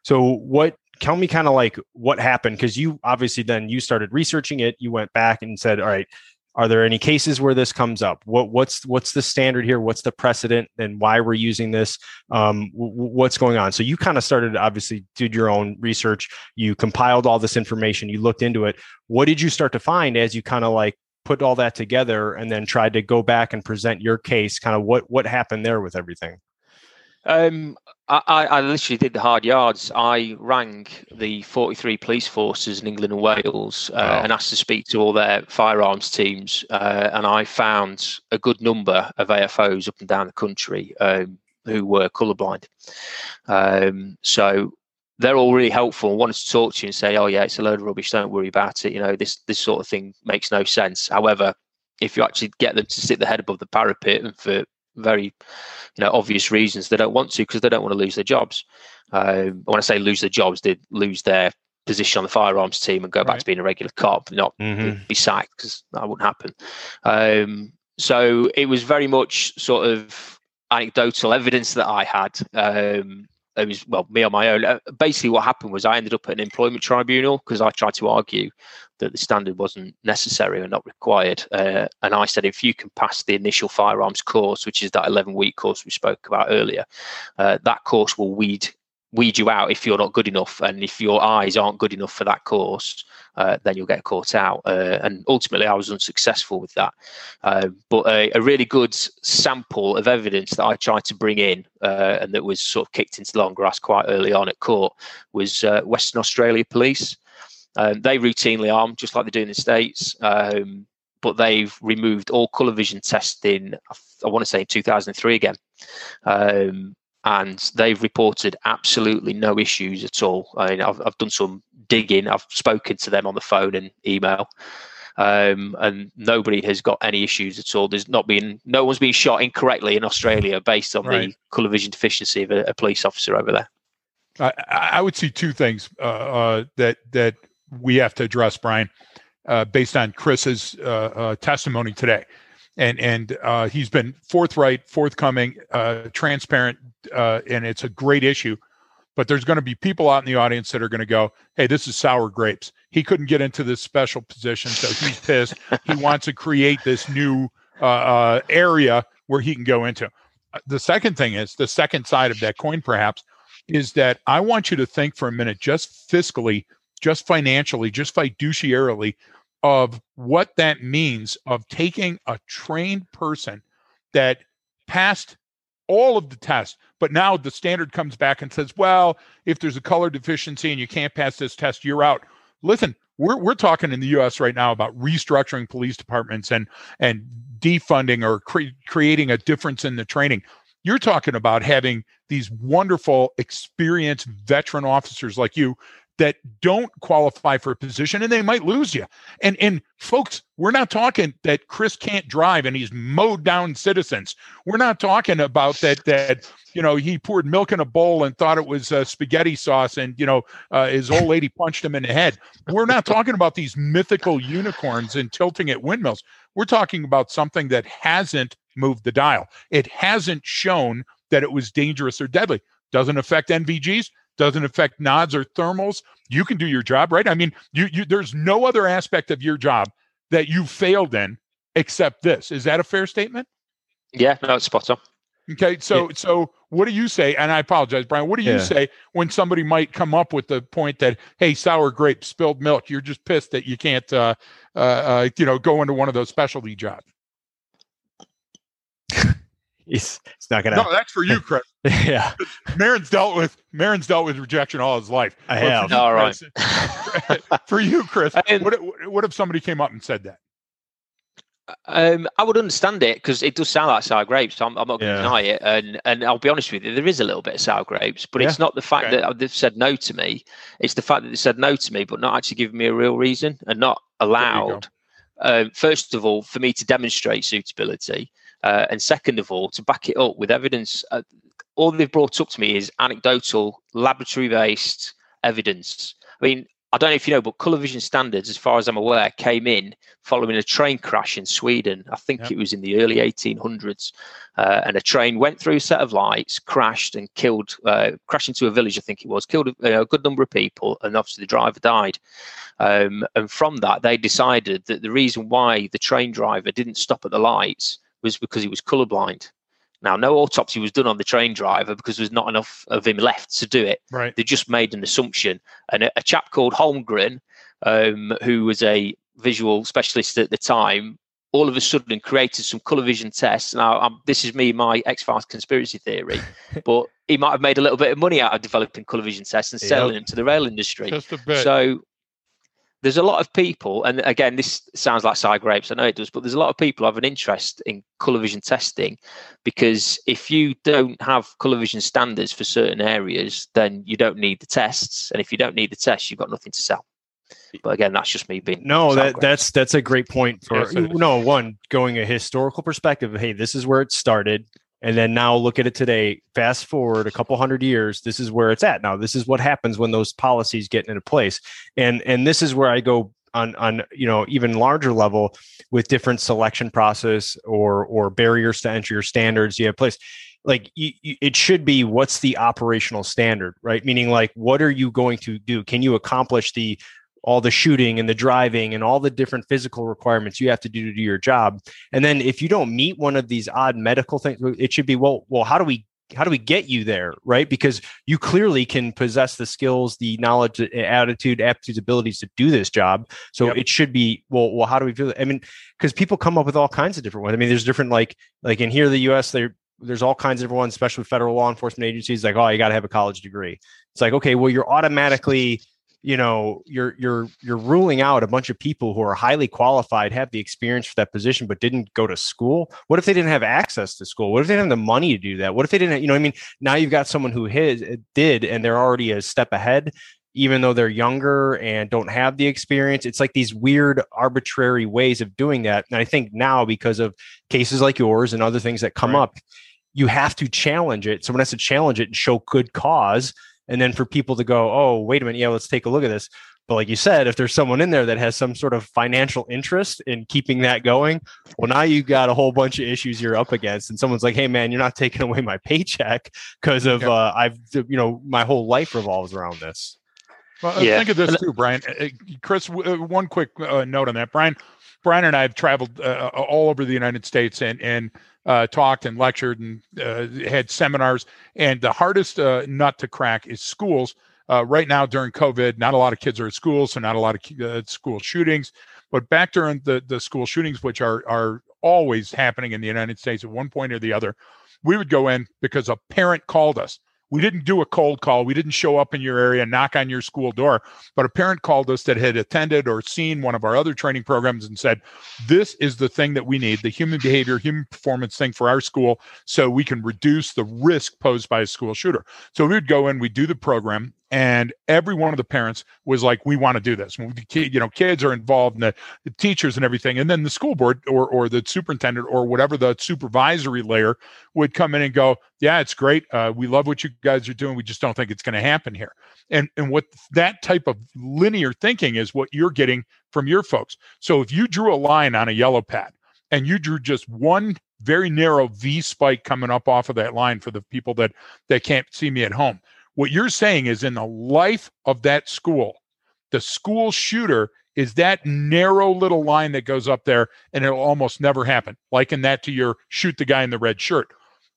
so what tell me kind of like what happened because you obviously then you started researching it you went back and said all right are there any cases where this comes up? What what's what's the standard here? What's the precedent? And why we're using this? Um, w- what's going on? So you kind of started obviously did your own research. You compiled all this information. You looked into it. What did you start to find as you kind of like put all that together and then tried to go back and present your case? Kind of what what happened there with everything Um, I, I I literally did the hard yards. I rang the 43 police forces in England and Wales uh, Wow. and asked to speak to all their firearms teams, uh, and I found a good number of AFOs up and down the country um, who were colourblind. Um, so they're all really helpful and wanted to talk to you and say, "Oh yeah, it's a load of rubbish. Don't worry about it. You know, this this sort of thing makes no sense." However, if you actually get them to sit their head above the parapet and for very you know obvious reasons they don't want to because they don't want to lose their jobs. Um, when i say lose their jobs they lose their position on the firearms team and go back to being a regular cop not mm-hmm. be sacked because that wouldn't happen. Um, so it was very much sort of anecdotal evidence that i had. Um, it was well me on my own uh, basically what happened was i ended up at an employment tribunal because i tried to argue that the standard wasn't necessary or not required. Uh, and I said, if you can pass the initial firearms course, which is that 11 week course we spoke about earlier, uh, that course will weed weed you out if you're not good enough. And if your eyes aren't good enough for that course, uh, then you'll get caught out. Uh, and ultimately, I was unsuccessful with that. Uh, but a, a really good sample of evidence that I tried to bring in uh, and that was sort of kicked into long grass quite early on at court was uh, Western Australia Police. Um, they routinely arm just like they do in the states, um, but they've removed all colour vision testing. I, want to say in 2003 again, um, and they've reported absolutely no issues at all. I mean, I've, I've done some digging. I've spoken to them on the phone and email. Um, and nobody has got any issues at all. There's not been, no one's been shot incorrectly in Australia based on Right. the colour vision deficiency of a, a police officer over there. I, I would see two things uh, uh, that that we have to address, Brian, uh, based on Chris's uh, uh, testimony today, and and uh, he's been forthright, forthcoming, uh, transparent, uh, and it's a great issue. But there's going to be people out in the audience that are going to go, "Hey, this is sour grapes. He couldn't get into this special position, so he's pissed. he wants to create this new uh, uh, area where he can go into." Uh, The second thing is the second side of that coin, perhaps, is that I want you to think for a minute, just fiscally, just financially, just fiduciarily, of what that means of taking a trained person that passed all of the tests, but now the standard comes back and says, well, if there's a color deficiency and you can't pass this test, you're out. Listen, we're we're talking in the U.S. right now about restructuring police departments and and defunding or cre- creating a difference in the training. You're talking about having these wonderful, experienced veteran officers like you that don't qualify for a position and they might lose you. And and folks, we're not talking that Chris can't drive and he's mowed down citizens. We're not talking about that that you know he poured milk in a bowl and thought it was uh, spaghetti sauce and you know uh, his old lady punched him in the head. We're not talking about these mythical unicorns and tilting at windmills. We're talking about something that hasn't moved the dial. It hasn't shown that it was dangerous or deadly. Doesn't affect NVGs, doesn't affect nods or thermals. You can do your job, right? I mean, you, you there's no other aspect of your job that you failed in except this. Is that a fair statement? Yeah, no, it's spot on. Okay, so so what do you say? And I apologize, Brian. What do you yeah. say when somebody might come up with the point that, hey, sour grape, spilled milk, you're just pissed that you can't, uh, uh, uh you know, go into one of those specialty jobs? He's, he's not gonna. No, that's for you, Chris. yeah, Marin's dealt with Marin's dealt with rejection all his life. I have. All right. for you, Chris, what, what if somebody came up and said that? Um, I would understand it because it does sound like sour grapes. I'm, I'm not going to yeah. deny it, and and I'll be honest with you, there is a little bit of sour grapes, but yeah. it's not the fact okay. that they've said no to me. It's the fact that they said no to me, but not actually giving me a real reason and not allowed. Um, first of all, for me to demonstrate suitability, uh, and second of all, to back it up with evidence. Uh, all they've brought up to me is anecdotal, laboratory-based evidence. I mean, I don't know if you know, but colour vision standards, as far as I'm aware, came in following a train crash in Sweden. I think yep. it was in the early 1800s, uh, and a train went through a set of lights, crashed, and killed, uh, crashed into a village. I think it was killed a, a, good number of people, and obviously the driver died. Um, and from that, they decided that the reason why the train driver didn't stop at the lights was because he was colourblind. Now, no autopsy was done on the train driver because there's not enough of him left to do it. Right. They just made an assumption. And a, a chap called Holmgren, um, who was a visual specialist at the time, all of a sudden created some color vision tests. Now, um, this is me, my X Files conspiracy theory, but he might have made a little bit of money out of developing color vision tests and selling yep. them to the rail industry. Just a bit. So there's a lot of people, and again, this sounds like side grapes. I know it does, but there's a lot of people who have an interest in color vision testing because if you don't have color vision standards for certain areas, then you don't need the tests, and if you don't need the tests, you've got nothing to sell. But again, that's just me being no. That that's that's a great point for yes, no one going a historical perspective. Hey, this is where it started and then now look at it today fast forward a couple hundred years this is where it's at. Now this is what happens when those policies get into place. And and this is where i go on on you know even larger level with different selection process or or barriers to entry or standards you have place. Like you, you, it should be what's the operational standard right? Meaning like what are you going to do? Can you accomplish the all the shooting and the driving and all the different physical requirements you have to do to do your job. And then if you don't meet one of these odd medical things, it should be well, well, how do we how do we get you there right? Because you clearly can possess the skills the knowledge attitude aptitudes abilities to do this job. So yep. it should be well well how do we feel? I mean because people come up with all kinds of different ones. I mean there's different like like in here the us there there's all kinds of different ones especially federal law enforcement agencies like oh you got to have a college degree. It's like okay well you're automatically you know you're you're you're ruling out a bunch of people who are highly qualified have the experience for that position but didn't go to school? What if they didn't have access to school? What if they didn't have the money to do that? What if they didn't you know i mean? Now you've got someone who his uh, did and they're already a step ahead even though they're younger and don't have the experience. It's like these weird arbitrary ways of doing that. And i think now because of cases like yours and other things that come right. up you have to challenge it. Someone has to challenge it and show good cause and then for people to go oh wait a minute yeah let's take a look at this but like you said if there's someone in there that has some sort of financial interest in keeping that going well now you've got a whole bunch of issues you're up against and someone's like hey man you're not taking away my paycheck because of yeah. uh, i've you know my whole life revolves around this well, uh, yeah. think of this too, Brian. Uh, uh, Chris, one quick uh, note on that. Brian, Brian and I have traveled uh, all over the United States and and uh, talked and lectured and uh, had seminars. And the hardest uh, nut to crack is schools. Uh, right now, during COVID, not a lot of kids are at school, so not a lot of uh, school shootings. But back during the, the school shootings, which are, are always happening in the United States at one point or the other, we would go in because a parent called us we didn't do a cold call. We didn't show up in your area, knock on your school door. But a parent called us that had attended or seen one of our other training programs and said, This is the thing that we need the human behavior, human performance thing for our school so we can reduce the risk posed by a school shooter. So we would go in, we do the program. And every one of the parents was like, "We want to do this." You know, kids are involved, in the, the teachers and everything, and then the school board or or the superintendent or whatever the supervisory layer would come in and go, "Yeah, it's great. Uh, we love what you guys are doing. We just don't think it's going to happen here." And and what that type of linear thinking is what you're getting from your folks. So if you drew a line on a yellow pad and you drew just one very narrow V spike coming up off of that line for the people that that can't see me at home what you're saying is in the life of that school, the school shooter is that narrow little line that goes up there and it'll almost never happen. Liken that to your shoot the guy in the red shirt.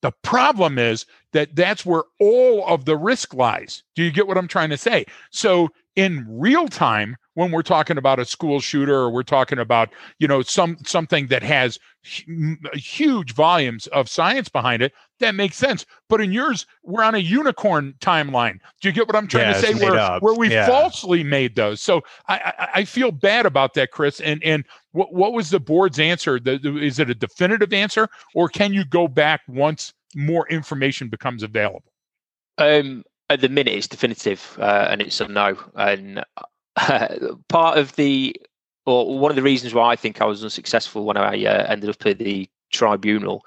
The problem is that that's where all of the risk lies. Do you get what I'm trying to say? So in real time, when we're talking about a school shooter or we're talking about you know some something that has huge volumes of science behind it that makes sense but in yours we're on a unicorn timeline do you get what i'm trying yeah, to say where, where we yeah. falsely made those so I, I, I feel bad about that chris and and what, what was the board's answer the, the, is it a definitive answer or can you go back once more information becomes available um at the minute it's definitive uh, and it's a no and part of the or one of the reasons why I think I was unsuccessful when I uh, ended up at the tribunal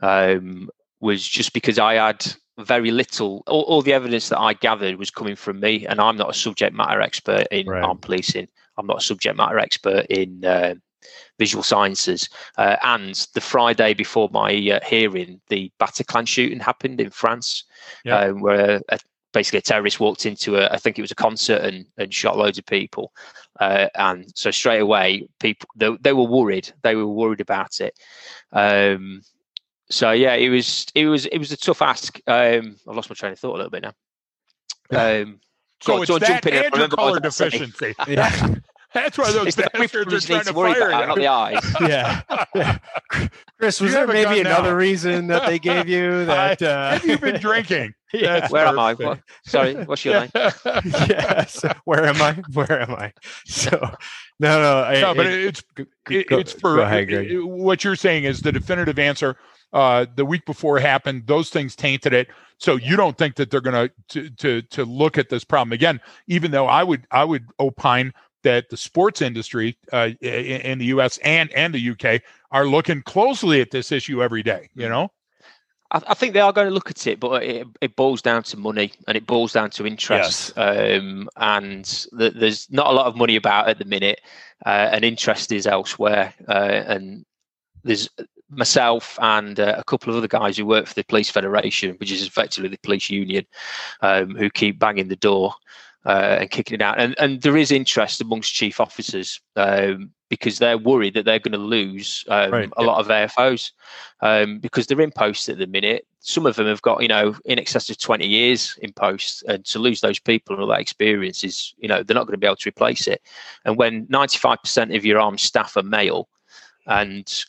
um, was just because I had very little. All, all, the evidence that I gathered was coming from me, and I'm not a subject matter expert in right. armed policing. I'm not a subject matter expert in uh, visual sciences. Uh, and the Friday before my uh, hearing, the Bataclan shooting happened in France, yeah. Um, where a, basically a terrorist walked into a, I think it was a concert and, and shot loads of people. Uh, and so straight away, people they, they, were worried. They were worried about it. Um, so yeah, it was it was it was a tough ask. Um, I've lost my train of thought a little bit now. Um, so, so it's that and your color deficiency. Yeah. That's why those it's bastards are trying to fire about, Not the eyes. yeah. yeah. Chris, was there maybe another reason that they gave you that? Uh... Have you been drinking? yeah. Where am I? What? Sorry, what's your name? yes. Where am I? Where am I? So, no, no. I, no, but it, it's it, it's for ahead, what you're saying is the definitive answer. Uh, the week before happened, those things tainted it. So you don't think that they're going to to to look at this problem again? Even though I would I would opine that the sports industry uh, in the U.S. and and the U.K. are looking closely at this issue every day. You know. I, think they are going to look at it, but it, it boils down to money and it boils down to interest. Yes. Um, and the, there's not a lot of money about at the minute, uh, and interest is elsewhere. Uh, and there's myself and uh, a couple of other guys who work for the Police Federation, which is effectively the police union, um, who keep banging the door uh, and kicking it out. And, and there is interest amongst chief officers um, because they're worried that they're going to lose um, right. a lot of AFOs um, because they're in post at the minute. Some of them have got, you know, in excess of 20 years in post. And to lose those people and all that experience is, you know, they're not going to be able to replace it. And when 95% of your armed staff are male and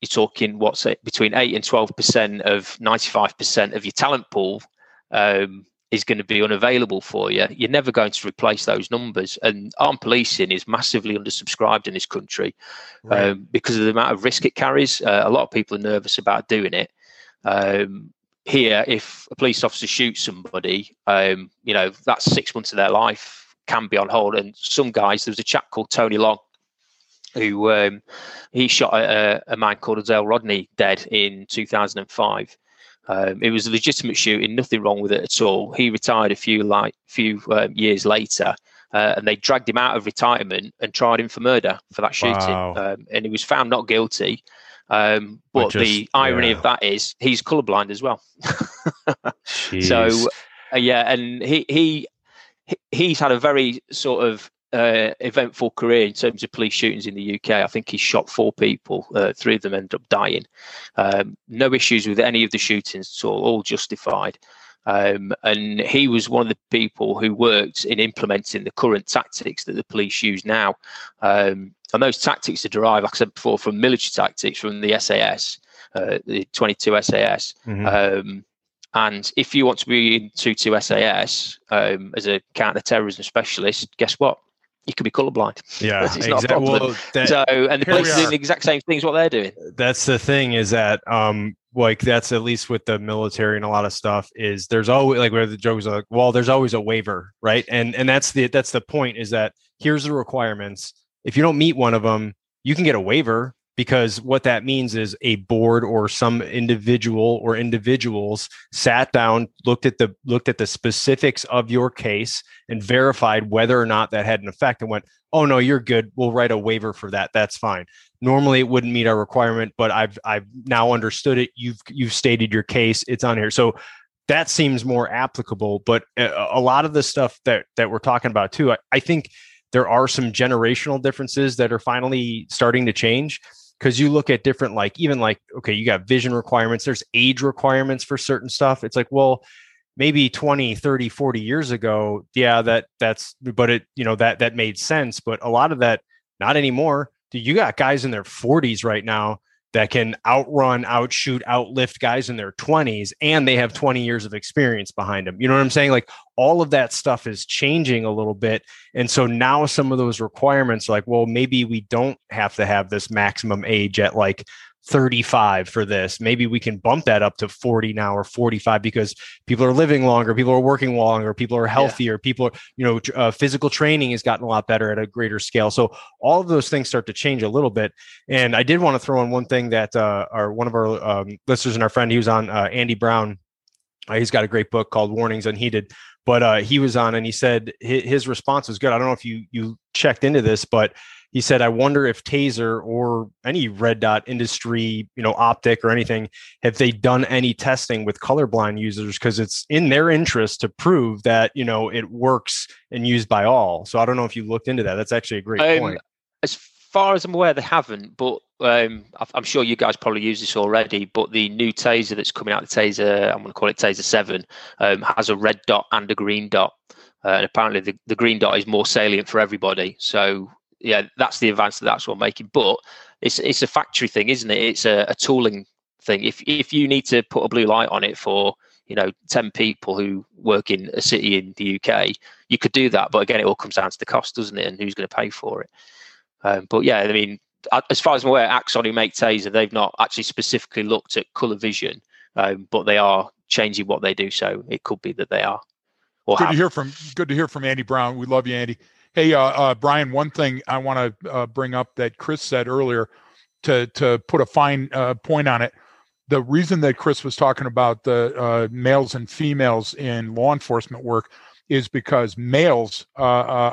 you're talking what's it between 8 and 12% of 95% of your talent pool um, is going to be unavailable for you, you're never going to replace those numbers. And armed policing is massively undersubscribed in this country right. um, because of the amount of risk it carries. Uh, a lot of people are nervous about doing it. Um, here, if a police officer shoots somebody, um, you know, that's six months of their life can be on hold. And some guys, there was a chap called Tony Long who um, he shot a, a man called Azelle Rodney dead in 2005 um, it was a legitimate shooting, nothing wrong with it at all. He retired a few like few um, years later, uh, and they dragged him out of retirement and tried him for murder for that shooting. Wow. Um, and he was found not guilty. Um, but just, the irony yeah. of that is he's colorblind as well. so uh, yeah, and he he he's had a very sort of uh, eventful career in terms of police shootings in the UK. I think he shot four people. Uh, three of them ended up dying. Um, no issues with any of the shootings at all, all justified. Um, and he was one of the people who worked in implementing the current tactics that the police use now. Um, and those tactics are derived, like I said before, from military tactics from the SAS, uh, the 22 SAS. Mm-hmm. Um, and if you want to be in 22 SAS um, as a counter-terrorism specialist, guess what? You could be colorblind. Yeah, it's exactly. not a problem. Well, that, so, and the police are doing the exact same things what they're doing. That's the thing is that um, like that's at least with the military and a lot of stuff is there's always like where the joke are like, well, there's always a waiver, right? And and that's the that's the point is that here's the requirements. If you don't meet one of them, you can get a waiver because what that means is a board or some individual or individuals sat down looked at the looked at the specifics of your case and verified whether or not that had an effect and went oh no you're good. We'll write a waiver for that. That's fine. Normally it wouldn't meet our requirement but i've i've now understood it. You've you've stated your case. It's on here. So that seems more applicable but uh, a, lot of the stuff that that we're talking about too I, I think there are some generational differences that are finally starting to change because you look at different like even like okay you got vision requirements there's age requirements for certain stuff. It's like well maybe 20 30 40 years ago yeah that that's but it you know that that made sense but a lot of that not anymore. Dude, you got guys in their 40s right now that can outrun, outshoot, outlift guys in their 20s, and they have 20 years of experience behind them. You know what I'm saying? Like all of that stuff is changing a little bit. And so now some of those requirements, like, well, maybe we don't have to have this maximum age at like 35 for this. Maybe we can bump that up to 40 now or 45 because people are living longer, people are working longer, people are healthier, yeah. people are, you know, uh, physical training has gotten a lot better at a greater scale. So all of those things start to change a little bit. And I did want to throw in one thing that uh, our one of our um, listeners and our friend, he was on uh, Andy Brown. Uh, he's got a great book called Warnings Unheeded. But uh, he was on and he said his, his response was good. I don't know if you you checked into this, but he said, I wonder if Taser or any red dot industry, you know, optic or anything, have they done any testing with colorblind users? Because it's in their interest to prove that, you know, it works and used by all. So I don't know if you looked into that. That's actually a great um, point. As far as I'm aware, they haven't, but um, I'm sure you guys probably use this already. But the new Taser that's coming out, the Taser, I'm going to call it Taser 7, um, has a red dot and a green dot. Uh, and apparently the, the green dot is more salient for everybody. So yeah, that's the advance that that's what making. But it's it's a factory thing, isn't it? It's a, a tooling thing. If if you need to put a blue light on it for you know 10 people who work in a city in the UK, you could do that. But again, it all comes down to the cost, doesn't it? And who's going to pay for it? Um, but yeah, I mean, as far as I'm aware, Axon who make Taser, they've not actually specifically looked at color vision, um, but they are changing what they do. So it could be that they are. good have. to hear from. Good to hear from Andy Brown. We love you, Andy. Hey, uh, uh, Brian, one thing I want to uh, bring up that Chris said earlier to to put a fine uh, point on it. The reason that Chris was talking about the uh, males and females in law enforcement work is because males uh,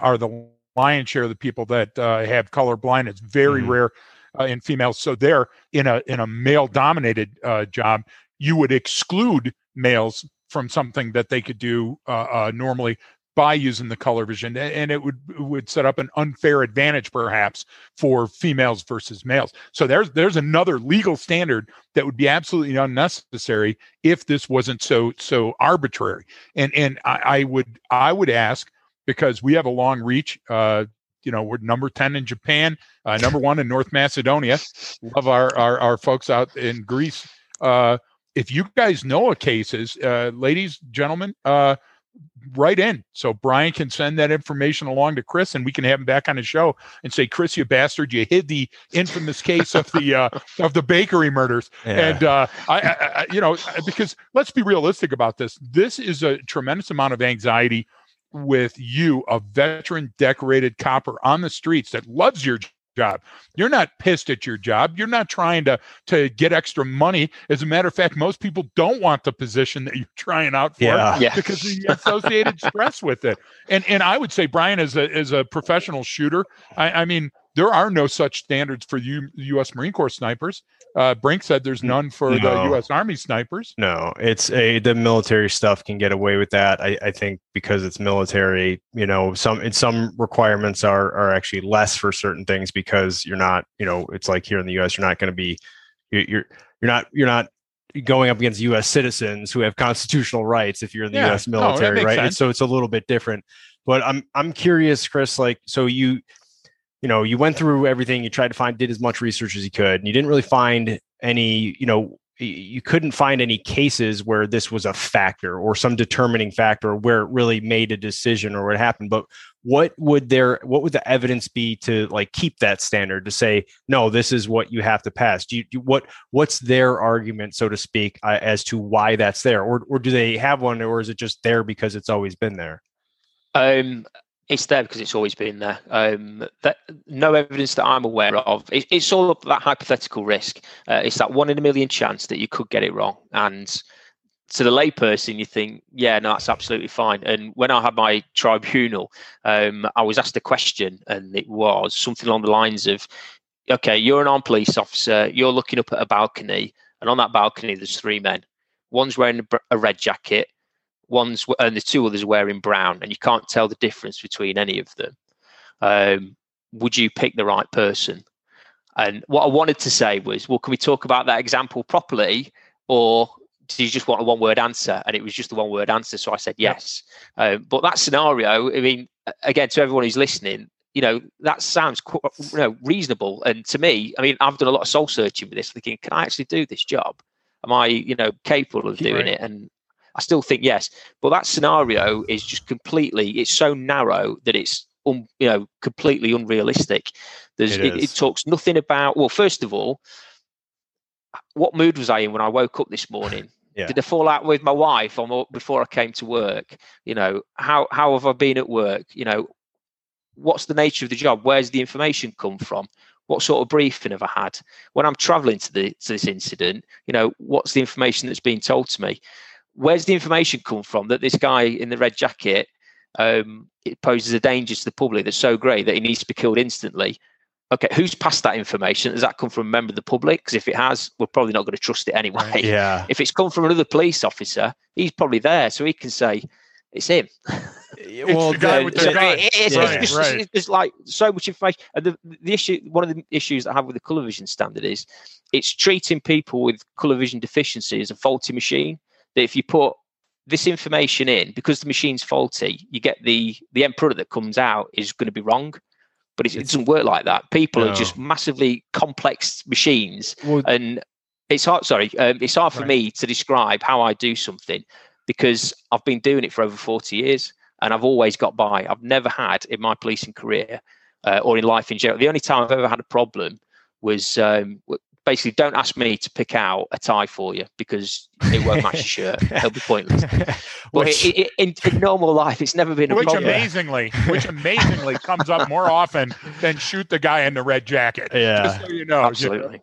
are the lion's share of the people that have color blind. It's very mm-hmm. rare in females. So they're in a in a male dominated job. You would exclude males from something that they could do uh, uh, normally by using the color vision and it would would set up an unfair advantage perhaps for females versus males. So there's there's another legal standard that would be absolutely unnecessary if this wasn't so so arbitrary. And and i, I would i would ask because we have a long reach uh you know we're number 10 in japan uh, number one in north macedonia. Love our, our our folks out in greece. Uh if you guys know of cases uh ladies gentlemen uh right in. So Brian can send that information along to Chris, and we can have him back on the show and say, "Chris, you bastard, you hid the infamous case of the uh, of the bakery murders." Yeah. And uh, I, I, you know, because let's be realistic about this. This is a tremendous amount of anxiety with you, a veteran, decorated copper on the streets that loves your job. You're not pissed at your job. You're not trying to to get extra money. As a matter of fact, most people don't want the position that you're trying out for yeah. Yeah. because of the associated stress with it. And and I would say, Brian, is a as a professional shooter, I, I mean, there are no such standards for U, U.S. Marine Corps snipers. Uh, Brink said there's none for no. the U.S. Army snipers. No, it's a the military stuff can get away with that. I, I think because it's military, you know, some some requirements are are actually less for certain things because you're not, you know, it's like here in the U.S. You're not going to be you're you're not you're not going up against U.S. citizens who have constitutional rights if you're in the yeah. U.S. military, no, right? So it's a little bit different. But I'm I'm curious, Chris. Like, so you you know, you went through everything, you tried to find, did as much research as you could, and you didn't really find any, you know, you couldn't find any cases where this was a factor or some determining factor where it really made a decision or what happened. But what would there what would the evidence be to like keep that standard to say no this is what you have to pass do you, do, what what's their argument so to speak uh, as to why that's there? Or or do they have one or is it just there because it's always been there? Um it's there because it's always been there. Um, that no evidence that I'm aware of. It, it's all that hypothetical risk. Uh, it's that one in a million chance that you could get it wrong. And to the layperson, you think, yeah, no, that's absolutely fine. And when I had my tribunal, um, I was asked a question, and it was something along the lines of, okay, you're an armed police officer. You're looking up at a balcony, and on that balcony, there's three men. One's wearing a red jacket one's and the two others wearing brown, and you can't tell the difference between any of them. Um, would you pick the right person? And what I wanted to say was, well, can we talk about that example properly, or do you just want a one-word answer? And it was just the one-word answer, so I said yes. Um, but that scenario, I mean, again, to everyone who's listening, you know, that sounds you know reasonable. And to me, I mean, I've done a lot of soul searching with this, thinking, can I actually do this job? Am I, you know, capable of doing right. it? And I still think yes, but that scenario is just completely. It's so narrow that it's un, you know completely unrealistic. There's it, it, it talks nothing about. Well, first of all, what mood was I in when I woke up this morning? Yeah. Did I fall out with my wife or before I came to work? You know, how how have I been at work? You know, what's the nature of the job? Where's the information come from? What sort of briefing have I had? When I'm traveling to the to this incident, you know, what's the information that's being told to me? Where's the information come from that this guy in the red jacket um, it poses a danger to the public that's so great that he needs to be killed instantly? Okay, who's passed that information? Has that come from a member of the public? Because if it has, we're probably not going to trust it anyway. Yeah. If it's come from another police officer, he's probably there, so he can say it's him. well, it's the guy with the gun. It's, right, it's just, right. There's like so much information. And the, the issue, one of the issues I have with the colour vision standard is it's treating people with colour vision deficiency as a faulty machine that if you put this information in because the machine's faulty, you get the the end product that comes out is going to be wrong. But it, it doesn't work like that. People no. are just massively complex machines, well, and it's hard. Sorry, um, it's hard for right. me to describe how I do something because I've been doing it for over forty years, and I've always got by. I've never had in my policing career uh, or in life in general. The only time I've ever had a problem was um, basically don't ask me to pick out a tie for you because it won't match your shirt. It'll be pointless. But which, it, it, in, in, normal life, it's never been a which problem. amazingly, which amazingly comes up more often than shoot the guy in the red jacket. Yeah, just so you know, absolutely.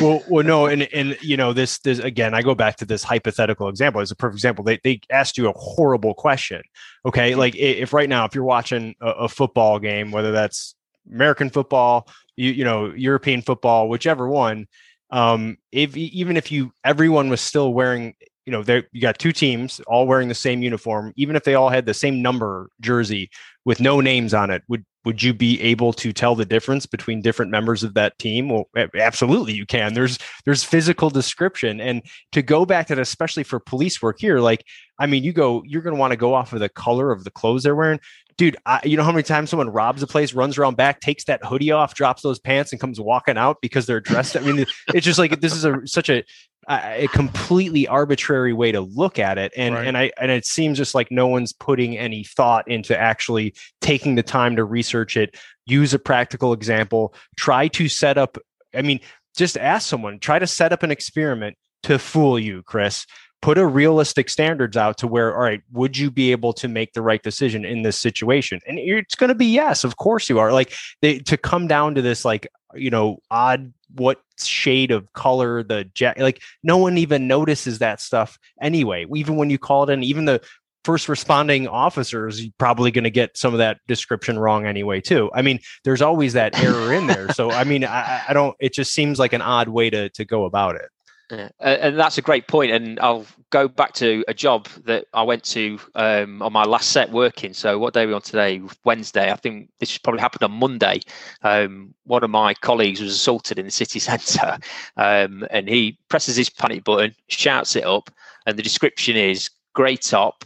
well, well, no, and and you know this this again. I go back to this hypothetical example as a perfect example. They they asked you a horrible question. Okay, mm-hmm. like if right now if you're watching a, a football game, whether that's American football, you you know European football, whichever one. Um, if even if you everyone was still wearing, you know, there you got two teams all wearing the same uniform, even if they all had the same number jersey with no names on it, would would you be able to tell the difference between different members of that team well absolutely you can there's there's physical description and to go back to that especially for police work here like i mean you go you're going to want to go off of the color of the clothes they're wearing dude, I, you know how many times someone robs a place, runs around back, takes that hoodie off, drops those pants, and comes walking out because they're dressed. I mean, it's just like this is a such a a completely arbitrary way to look at it, and right. and I and it seems just like no one's putting any thought into actually taking the time to research it, use a practical example, try to set up. I mean, just ask someone, try to set up an experiment to fool you, Chris put a realistic standards out to where all right would you be able to make the right decision in this situation? And it's going to be yes of course you are. Like they, to come down to this like you know odd what shade of color the jack like no one even notices that stuff anyway. Even when you call it in even the first responding officers probably going to get some of that description wrong anyway too. I mean there's always that error in there. So i mean I, I don't it just seems like an odd way to to go about it yeah. and that's a great point. And I'll go back to a job that I went to um, on my last set working. So, what day are we on today? Wednesday. I think this probably happened on Monday. Um, one of my colleagues was assaulted in the city centre, um, and he presses his panic button, shouts it up, and the description is grey top,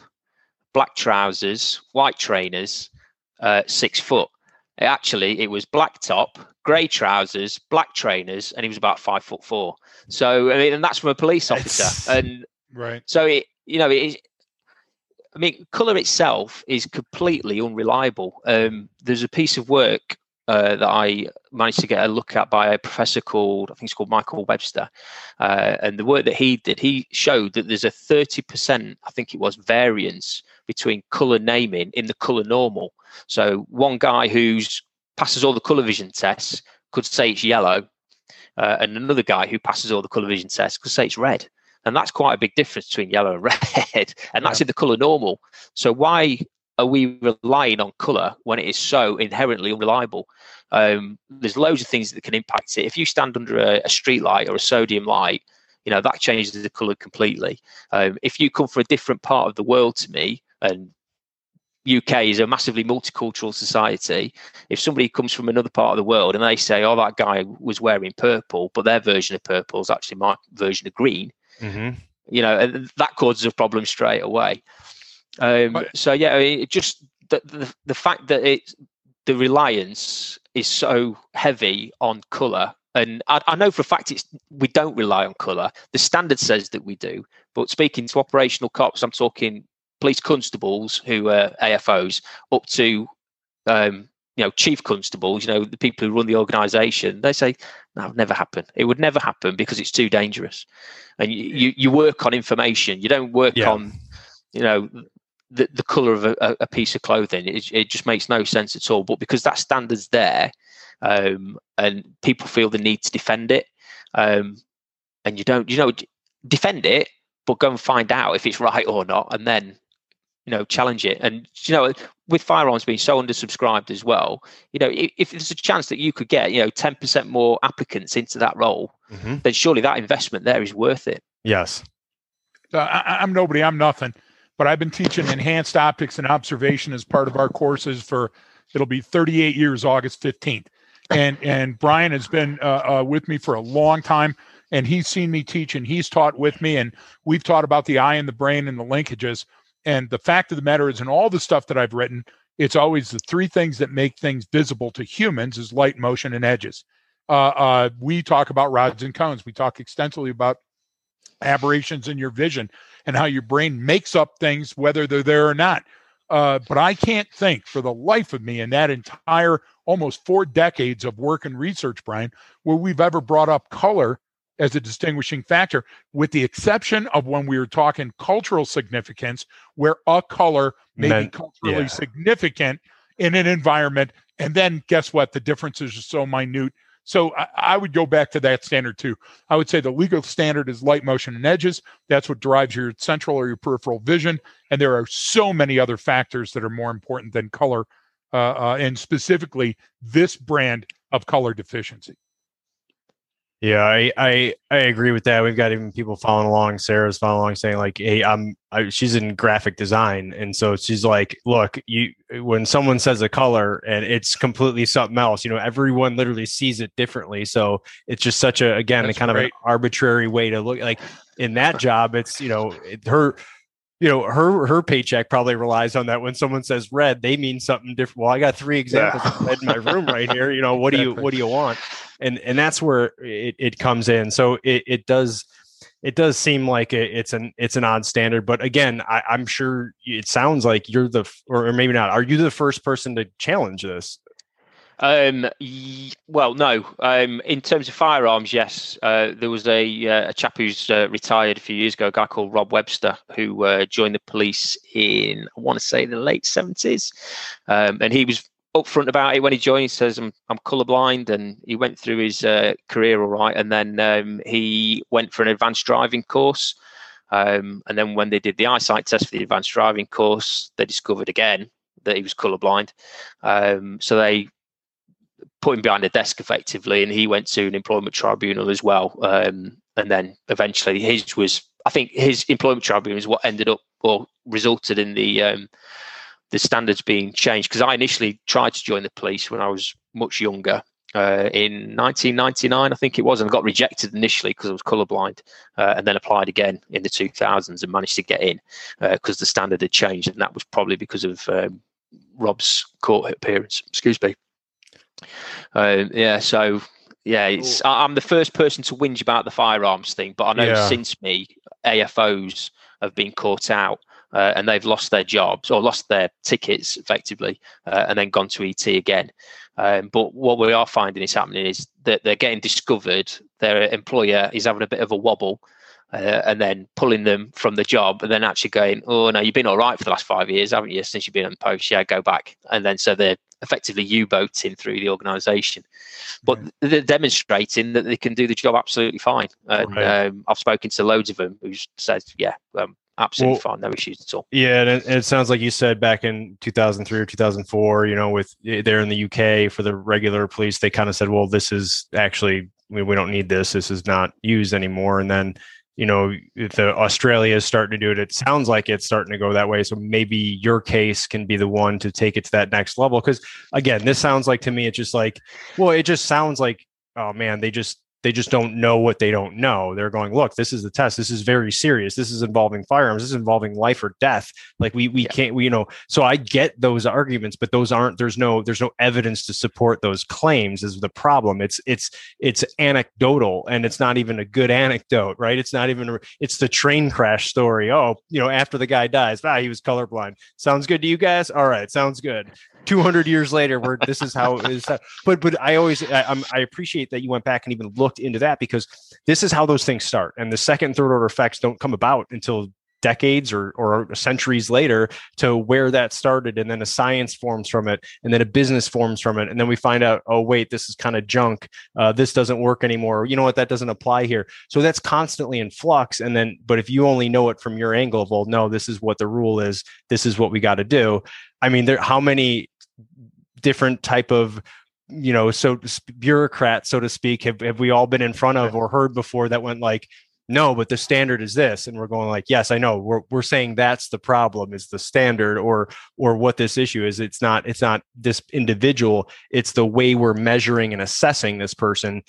black trousers, white trainers, uh, six foot. Actually it was black top, grey trousers, black trainers, and he was about five foot four. So I mean, and that's from a police officer. It's- and Right. so it, you know, it. I mean, color itself is completely unreliable. Um, there's a piece of work uh, that I managed to get a look at by a professor called, I think it's called Michael Webster, uh, and the work that he did, he showed that there's a 30%, I think it was, variance between color naming in the color normal. So one guy who's passes all the color vision tests could say it's yellow, uh, and another guy who passes all the color vision tests could say it's red. And that's quite a big difference between yellow and red. And that's in the color normal. So why are we relying on color when it is so inherently unreliable? Um, there's loads of things that can impact it. If you stand under a, a street light or a sodium light, you know that changes the color completely. Um, if you come from a different part of the world to me, and UK is a massively multicultural society. If somebody comes from another part of the world and they say, "Oh, that guy was wearing purple," but their version of purple is actually my version of green, Mhm. you know, that causes a problem straight away. Um, so yeah, I mean, it just the, the the fact that it the reliance is so heavy on color, and I, I know for a fact it's we don't rely on color. The standard says that we do, but speaking to operational cops, I'm talking police constables who are AFOs up to um, you know chief constables, you know the people who run the organisation. They say no, it would never happen. It would never happen because it's too dangerous. And you you, you work on information. You don't work Yeah. on you know the, the color of a, a- a piece of clothing. It, it just makes no sense at all. But because that standard's there, um, and people feel the need to defend it, um, and you don't, you know, defend it, but go and find out if it's right or not, and then you know challenge it. And you know, with firearms being so undersubscribed as well, you know, if, if there's a chance that you could get you know ten percent more applicants into that role, Mhm. then surely that investment there is worth it. Yes. Uh, I, I'm nobody. I'm nothing. But I've been teaching enhanced optics and observation as part of our courses for it'll be 38 years, August 15th. And and Brian has been uh, uh, with me for a long time, and he's seen me teach, and he's taught with me, and we've taught about the eye and the brain and the linkages. And the fact of the matter is, in all the stuff that I've written, it's always the three things that make things visible to humans is light, motion, and edges. Uh, uh, we talk about rods and cones. We talk extensively about aberrations in your vision and how your brain makes up things whether they're there or not. Uh, but I can't think for the life of me in that entire almost four decades of work and research, Brian, where we've ever brought up color as a distinguishing factor, with the exception of when we were talking cultural significance, where a color may Meant- be culturally yeah. significant in an environment. And then guess what? The differences are so minute. So I, I would go back to that standard too. I would say the legal standard is light, motion, and edges. That's what drives your central or your peripheral vision. And there are so many other factors that are more important than color, uh, uh, and specifically this brand of color deficiency. Yeah, I, I I agree with that. We've got even people following along. Sarah's following along, saying like, "Hey, I'm." I, she's in graphic design, and so she's like, "Look, you when someone says a color and it's completely something else, you know, everyone literally sees it differently. So it's just such a again, a That's kind of an arbitrary way to look. Like in that job, it's you know it, her." You know, her her paycheck probably relies on that. When someone says red, they mean something different. Well, I got three examples of red in my room right here. You know, what do you what do you want? and and that's where it, it comes in so it, it does it does seem like it, it's an it's an odd standard but again I, i'm sure it sounds like you're the or maybe not are you the first person to challenge this Um, y- well, no. Um, in terms of firearms, yes. Uh, there was a, uh, a chap who's uh, retired a few years ago, a guy called Rob Webster, who uh, joined the police in, I want to say, the late 70s. Um, and he was upfront about it when he joined. He says, I'm, I'm colorblind. And he went through his uh, career all right. And then um, he went for an advanced driving course. Um, and then when they did the eyesight test for the advanced driving course, they discovered again that he was colorblind. Um, so they put him behind a desk effectively, and he went to an employment tribunal as well. Um, and then eventually, his was I think his employment tribunal is what ended up or resulted in the um, the standards being changed. Because I initially tried to join the police when I was much younger. Uh, in 1999, I think it was, and got rejected initially because I was colourblind, uh, and then applied again in the 2000s and managed to get in because the standard had changed, and that was probably because of um, Rob's court appearance. Excuse me. Uh, yeah, so yeah, it's I, am the first person to whinge about the firearms thing, but I know yeah. since me, AFOs have been caught out. Uh, and they've lost their jobs or lost their tickets effectively, uh, and then gone to ET again. Um, but what we are finding is happening is that they're getting discovered. Their employer is having a bit of a wobble, uh, and then pulling them from the job and then actually going, oh no, you've been all right for the last five years, haven't you? Since you've been on the post, yeah, go back. And then so they're effectively U-boating through the organisation, but right. they're demonstrating that they can do the job absolutely fine. And right. um, I've spoken to loads of them who said, yeah, um, absolutely well, fine, no issues at all. Yeah, and it, it, sounds like you said back in 2003 or 2004, you know, with eh, there in the UK for the regular police, they kind of said, well, this is actually we, we don't need this. This is not used anymore. And then you know the australia is starting to do it it sounds like it's starting to go that way. So maybe your case can be the one to take it to that next level. Because again this sounds like to me it's just like well it just sounds like oh man they just they just don't know what they don't know. They're going, look, this is the test. This is very serious. This is involving firearms. This is involving life or death. Like we we yeah. can't we you know. So I get those arguments, but those aren't. There's no there's no evidence to support those claims. Is the problem? It's it's it's anecdotal, and it's not even a good anecdote, right? It's not even. It's the train crash story. Oh, you know, after the guy dies, ah, he was colorblind. Sounds good to you guys? All right, sounds good. 200 years later where this is how it is but but i always I, I, appreciate that you went back and even looked into that because this is how those things start. And the second and third order effects don't come about until decades or, or centuries later to where that started. And then a science forms from it and then a business forms from it. And then we find out oh wait this is kind of junk. Uh, this doesn't work anymore. You know what? That doesn't apply here. So that's constantly in flux. And then but if you only know it from your angle of well no this is what the rule is. This is what we got to do. I mean there how many different type of you know so bureaucrats so to speak have, have we all been in front of or heard before that went like no but the standard is this and we're going like yes i know. We're, we're saying that's the problem is the standard or or what this issue is. It's not it's not this individual. It's the way we're measuring and assessing this person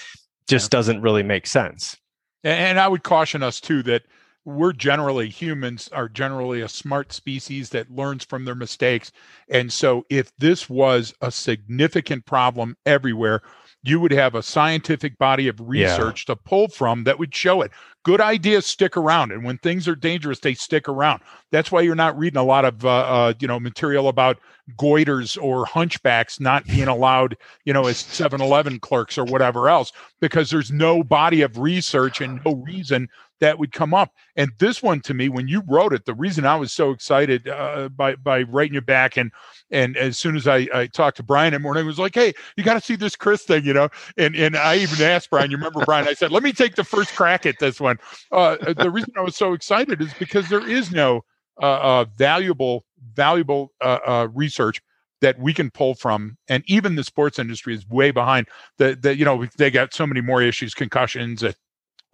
just yeah. doesn't really make sense. And i would caution us too that we're generally humans are generally a smart species that learns from their mistakes. And so if this was a significant problem everywhere, you would have a scientific body of research yeah. to pull from that would show it. Good ideas stick around, and when things are dangerous, they stick around. That's why you're not reading a lot of uh, uh, you know material about goiters or hunchbacks not being allowed, you know, as 7-Eleven clerks or whatever else, because there's no body of research and no reason that would come up. And this one to me, when you wrote it, the reason I was so excited uh, by by writing you back and and as soon as I, I talked to Brian in the morning, was like, hey, you got to see this Chris thing, you know. And and I even asked Brian, you remember Brian? I said, let me take the first crack at this one. Uh, uh the reason I was so excited is because there is no uh, uh valuable valuable uh, research that we can pull from and even the sports industry is way behind the, the you know they got so many more issues concussions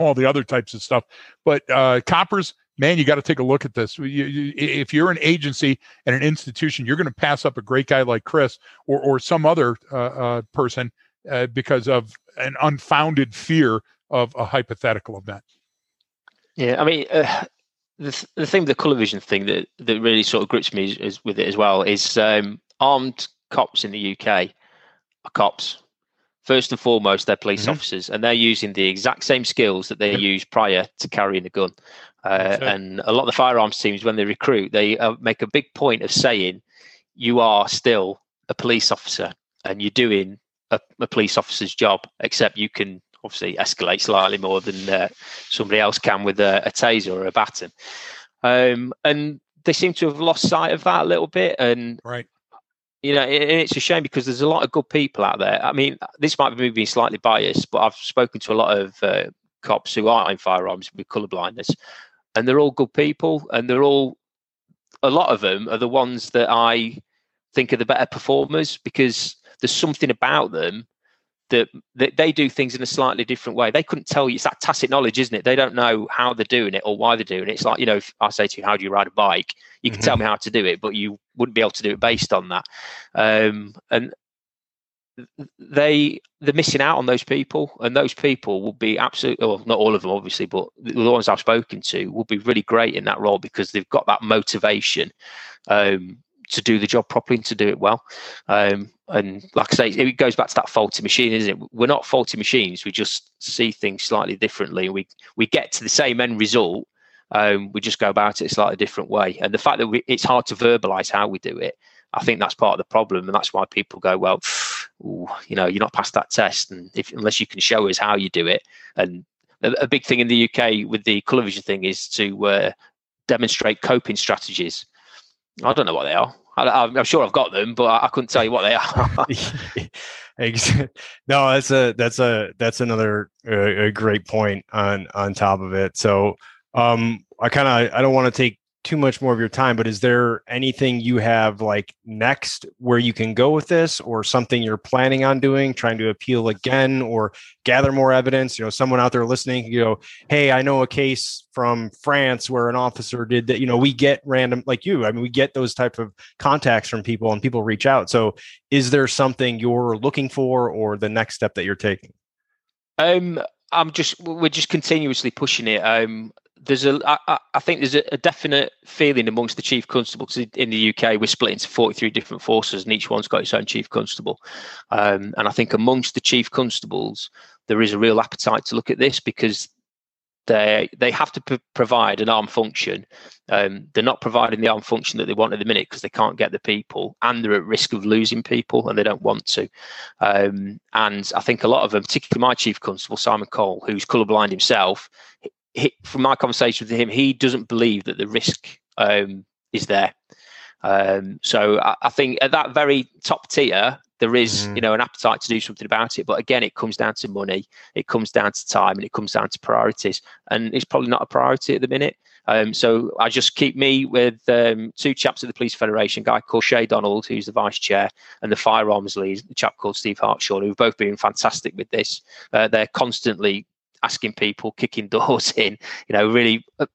all the other types of stuff. But uh, coppers, man, you got to take a look at this. You, you, if you're an agency and an institution, you're going to pass up a great guy like Chris or or some other uh, uh, person uh, because of an unfounded fear of a hypothetical event. Yeah, I mean. Uh, the, the thing the color vision thing that, that really sort of grips me is, is with it as well is um, armed cops in the UK are cops first and foremost, they're police mm-hmm. officers, and they're using the exact same skills that they used prior to carrying a gun. Uh, and a lot of the firearms teams, when they recruit, they uh, make a big point of saying, "You are still a police officer, and you're doing a, a police officer's job, except you can obviously escalate slightly more than uh, somebody else can with a, a taser or a baton." Um, and they seem to have lost sight of that a little bit, and right you know, and it's a shame because there's a lot of good people out there. I mean, this might be me being slightly biased, but I've spoken to a lot of uh, cops who are in firearms with colour blindness, and they're all good people, and they're all a lot of them are the ones that I think are the better performers because there's something about them that, that they do things in a slightly different way. They couldn't tell you it's that tacit knowledge, isn't it? They don't know how they're doing it or why they're doing it. It's like, you know, if I say to you, How do you ride a bike? You can mm-hmm. tell me how to do it, but you wouldn't be able to do it based on that. Um, and they they're missing out on those people, and those people will be absolutely well, not all of them, obviously, but the ones I've spoken to will be really great in that role because they've got that motivation um, to do the job properly and to do it well. Um, and like I say, it goes back to that faulty machine, isn't it? We're not faulty machines. We just see things slightly differently. We we get to the same end result. Um, we just go about it a slightly different way. And the fact that we, it's hard to verbalize how we do it, I think that's part of the problem, and that's why people go, well, ooh, you know, you're not past that test, and if unless you can show us how you do it. And a, a big thing in the UK with the colour vision thing is to uh, demonstrate coping strategies. I don't know what they are. I, am sure I've got them, but I, I couldn't tell you what they are. no, that's a that's a that's another uh, a great point on on top of it. So um, I kind of I don't want to take too much more of your time, but is there anything you have like next where you can go with this or something you're planning on doing, trying to appeal again or gather more evidence? You know, someone out there listening you go, Hey, I know a case from France where an officer did that. You know, we get random like you. I mean, we get those type of contacts from people and people reach out. So is there something you're looking for or the next step that you're taking? Um, I'm just we're just continuously pushing it. Um, there's a I, I think there's a, a, definite feeling amongst the chief constables in the UK. We're split into 43 different forces, and each one's got its own chief constable. Um, and I think amongst the chief constables, there is a real appetite to look at this because they they have to p- provide an arm function. Um, they're not providing the arm function that they want at the minute because they can't get the people, and they're at risk of losing people, and they don't want to. Um, and I think a lot of them, particularly my chief constable Simon Cole, who's colourblind himself, he, from my conversation with him, he doesn't believe that the risk um, is there. Um, so I, I, think at that very top tier, there is mm. you know an appetite to do something about it. But again, it comes down to money, it comes down to time, and it comes down to priorities. And it's probably not a priority at the minute. Um, so I just keep me with um, two chaps at the Police Federation, guy called Che Donald, who's the vice chair, and the firearms lead, a chap called Steve Hartshorn, who've both been fantastic with this. Uh, they're constantly asking people, kicking doors in, you know, really uh,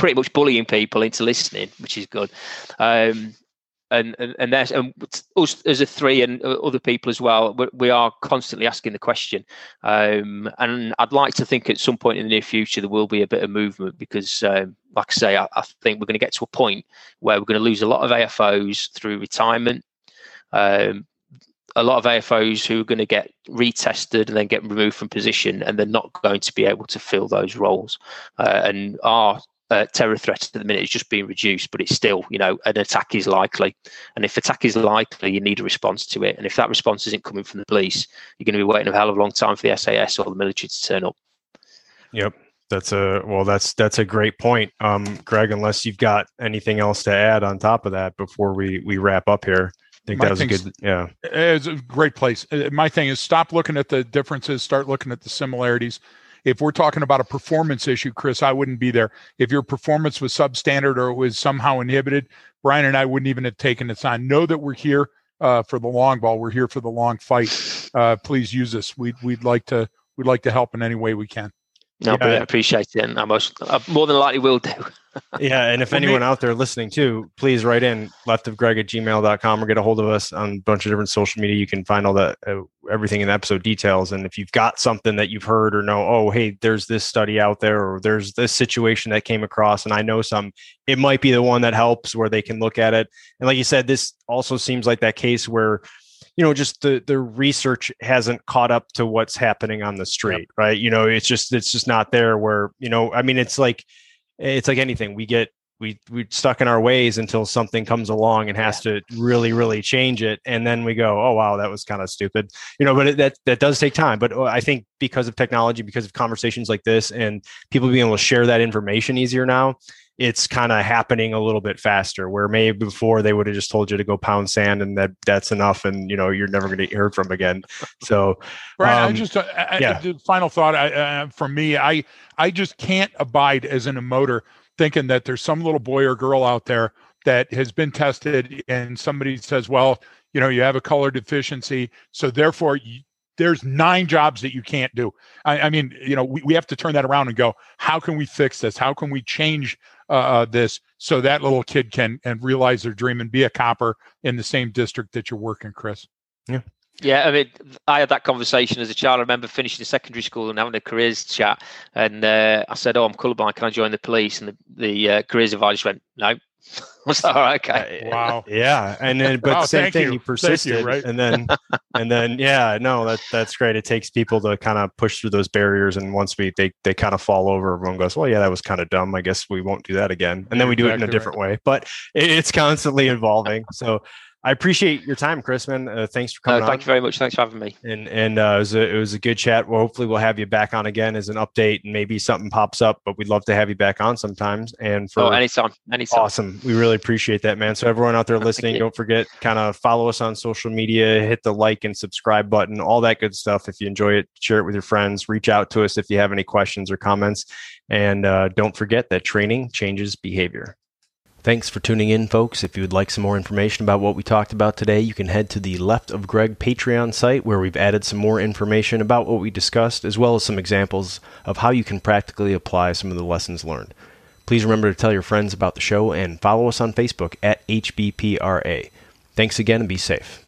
pretty much bullying people into listening, which is good. Um, and and, and there's and us as a three and other people as well. We are constantly asking the question, um, and I'd like to think at some point in the near future there will be a bit of movement because, um, like I say, I, I think we're going to get to a point where we're going to lose a lot of AFOs through retirement. Um, a lot of AFOs who are going to get retested and then get removed from position, and they're not going to be able to fill those roles. Uh, and our uh, terror threat at the minute is just being reduced, but it's still, you know, an attack is likely. And if attack is likely, you need a response to it. And if that response isn't coming from the police, you're going to be waiting a hell of a long time for the SAS or the military to turn up. Yep. That's a well. That's that's a great point, um, Greg. Unless you've got anything else to add on top of that before we we wrap up here I think that was a good yeah it's a great place uh, my thing is stop looking at the differences start looking at the similarities if we're talking about a performance issue chris i wouldn't be there if your performance was substandard or it was somehow inhibited brian and i wouldn't even have taken this on know that we're here uh, for the long ball we're here for the long fight uh, please use us we'd, we'd like to we'd like to help in any way we can no, yeah. I appreciate it, and I most I more than likely will do. yeah, and if anyone out there listening too, please write in leftofgreg at gmail.com or get a hold of us on a bunch of different social media. You can find all that uh, everything in the episode details. And if you've got something that you've heard or know, oh hey, there's this study out there, or there's this situation that came across, and I know some, it might be the one that helps where they can look at it. And like you said, this also seems like that case where you know just the the research hasn't caught up to what's happening on the street yep. right you know it's just it's just not there where you know i mean it's like it's like anything we get we we stuck in our ways until something comes along and has to really really change it. And then we go oh wow that was kind of stupid. You know but it, that that does take time. But uh, i think because of technology because of conversations like this and people being able to share that information easier now it's kind of happening a little bit faster where maybe before they would have just told you to go pound sand and that that's enough and you know you're never going to hear from again. So right um, i just uh, yeah. I, final thought I, uh, from me i i just can't abide as an emoter thinking that there's some little boy or girl out there that has been tested and somebody says well you know you have a color deficiency so therefore you, there's nine jobs that you can't do. I, I mean, you know, we, we have to turn that around and go, how can we fix this? How can we change uh, uh, this so that little kid can and realize their dream and be a copper in the same district that you're working, Chris? Yeah. Yeah, I mean, I had that conversation as a child. I remember finishing secondary school and having a careers chat, and uh, I said, "Oh, I'm colourblind. Can I join the police?" And the, the uh, careers advisor went, "No, was like, all right, okay. Uh, Wow. Yeah, and then but Wow, same thing. you. You, Thank you, persisted, right? and then and then yeah, no, that that's great. It takes people to kind of push through those barriers, and once we they they kind of fall over, everyone goes, well, yeah, that was kind of dumb. I guess we won't do that again, and then we do it in a Exactly different way. But it, it's constantly evolving. So I appreciate your time, Chris. Man, uh, thanks for No, coming on. thank you very much. Thanks for having me. and and uh, it was a, it was a good chat. Well, hopefully we'll have you back on again as an update, and maybe something pops up. But we'd love to have you back on sometimes. And for Oh, anytime, anytime. awesome, we really appreciate that, man. So everyone out there listening, don't forget kind of follow us on social media, hit the like and subscribe button, all that good stuff. If you enjoy it, share it with your friends. Reach out to us if you have any questions or comments, and uh, don't forget that training changes behavior. Thanks for tuning in, folks. If you would like some more information about what we talked about today, you can head to the Left of Greg Patreon site where we've added some more information about what we discussed, as well as some examples of how you can practically apply some of the lessons learned. Please remember to tell your friends about the show and follow us on Facebook at HBPRA. Thanks again and be safe.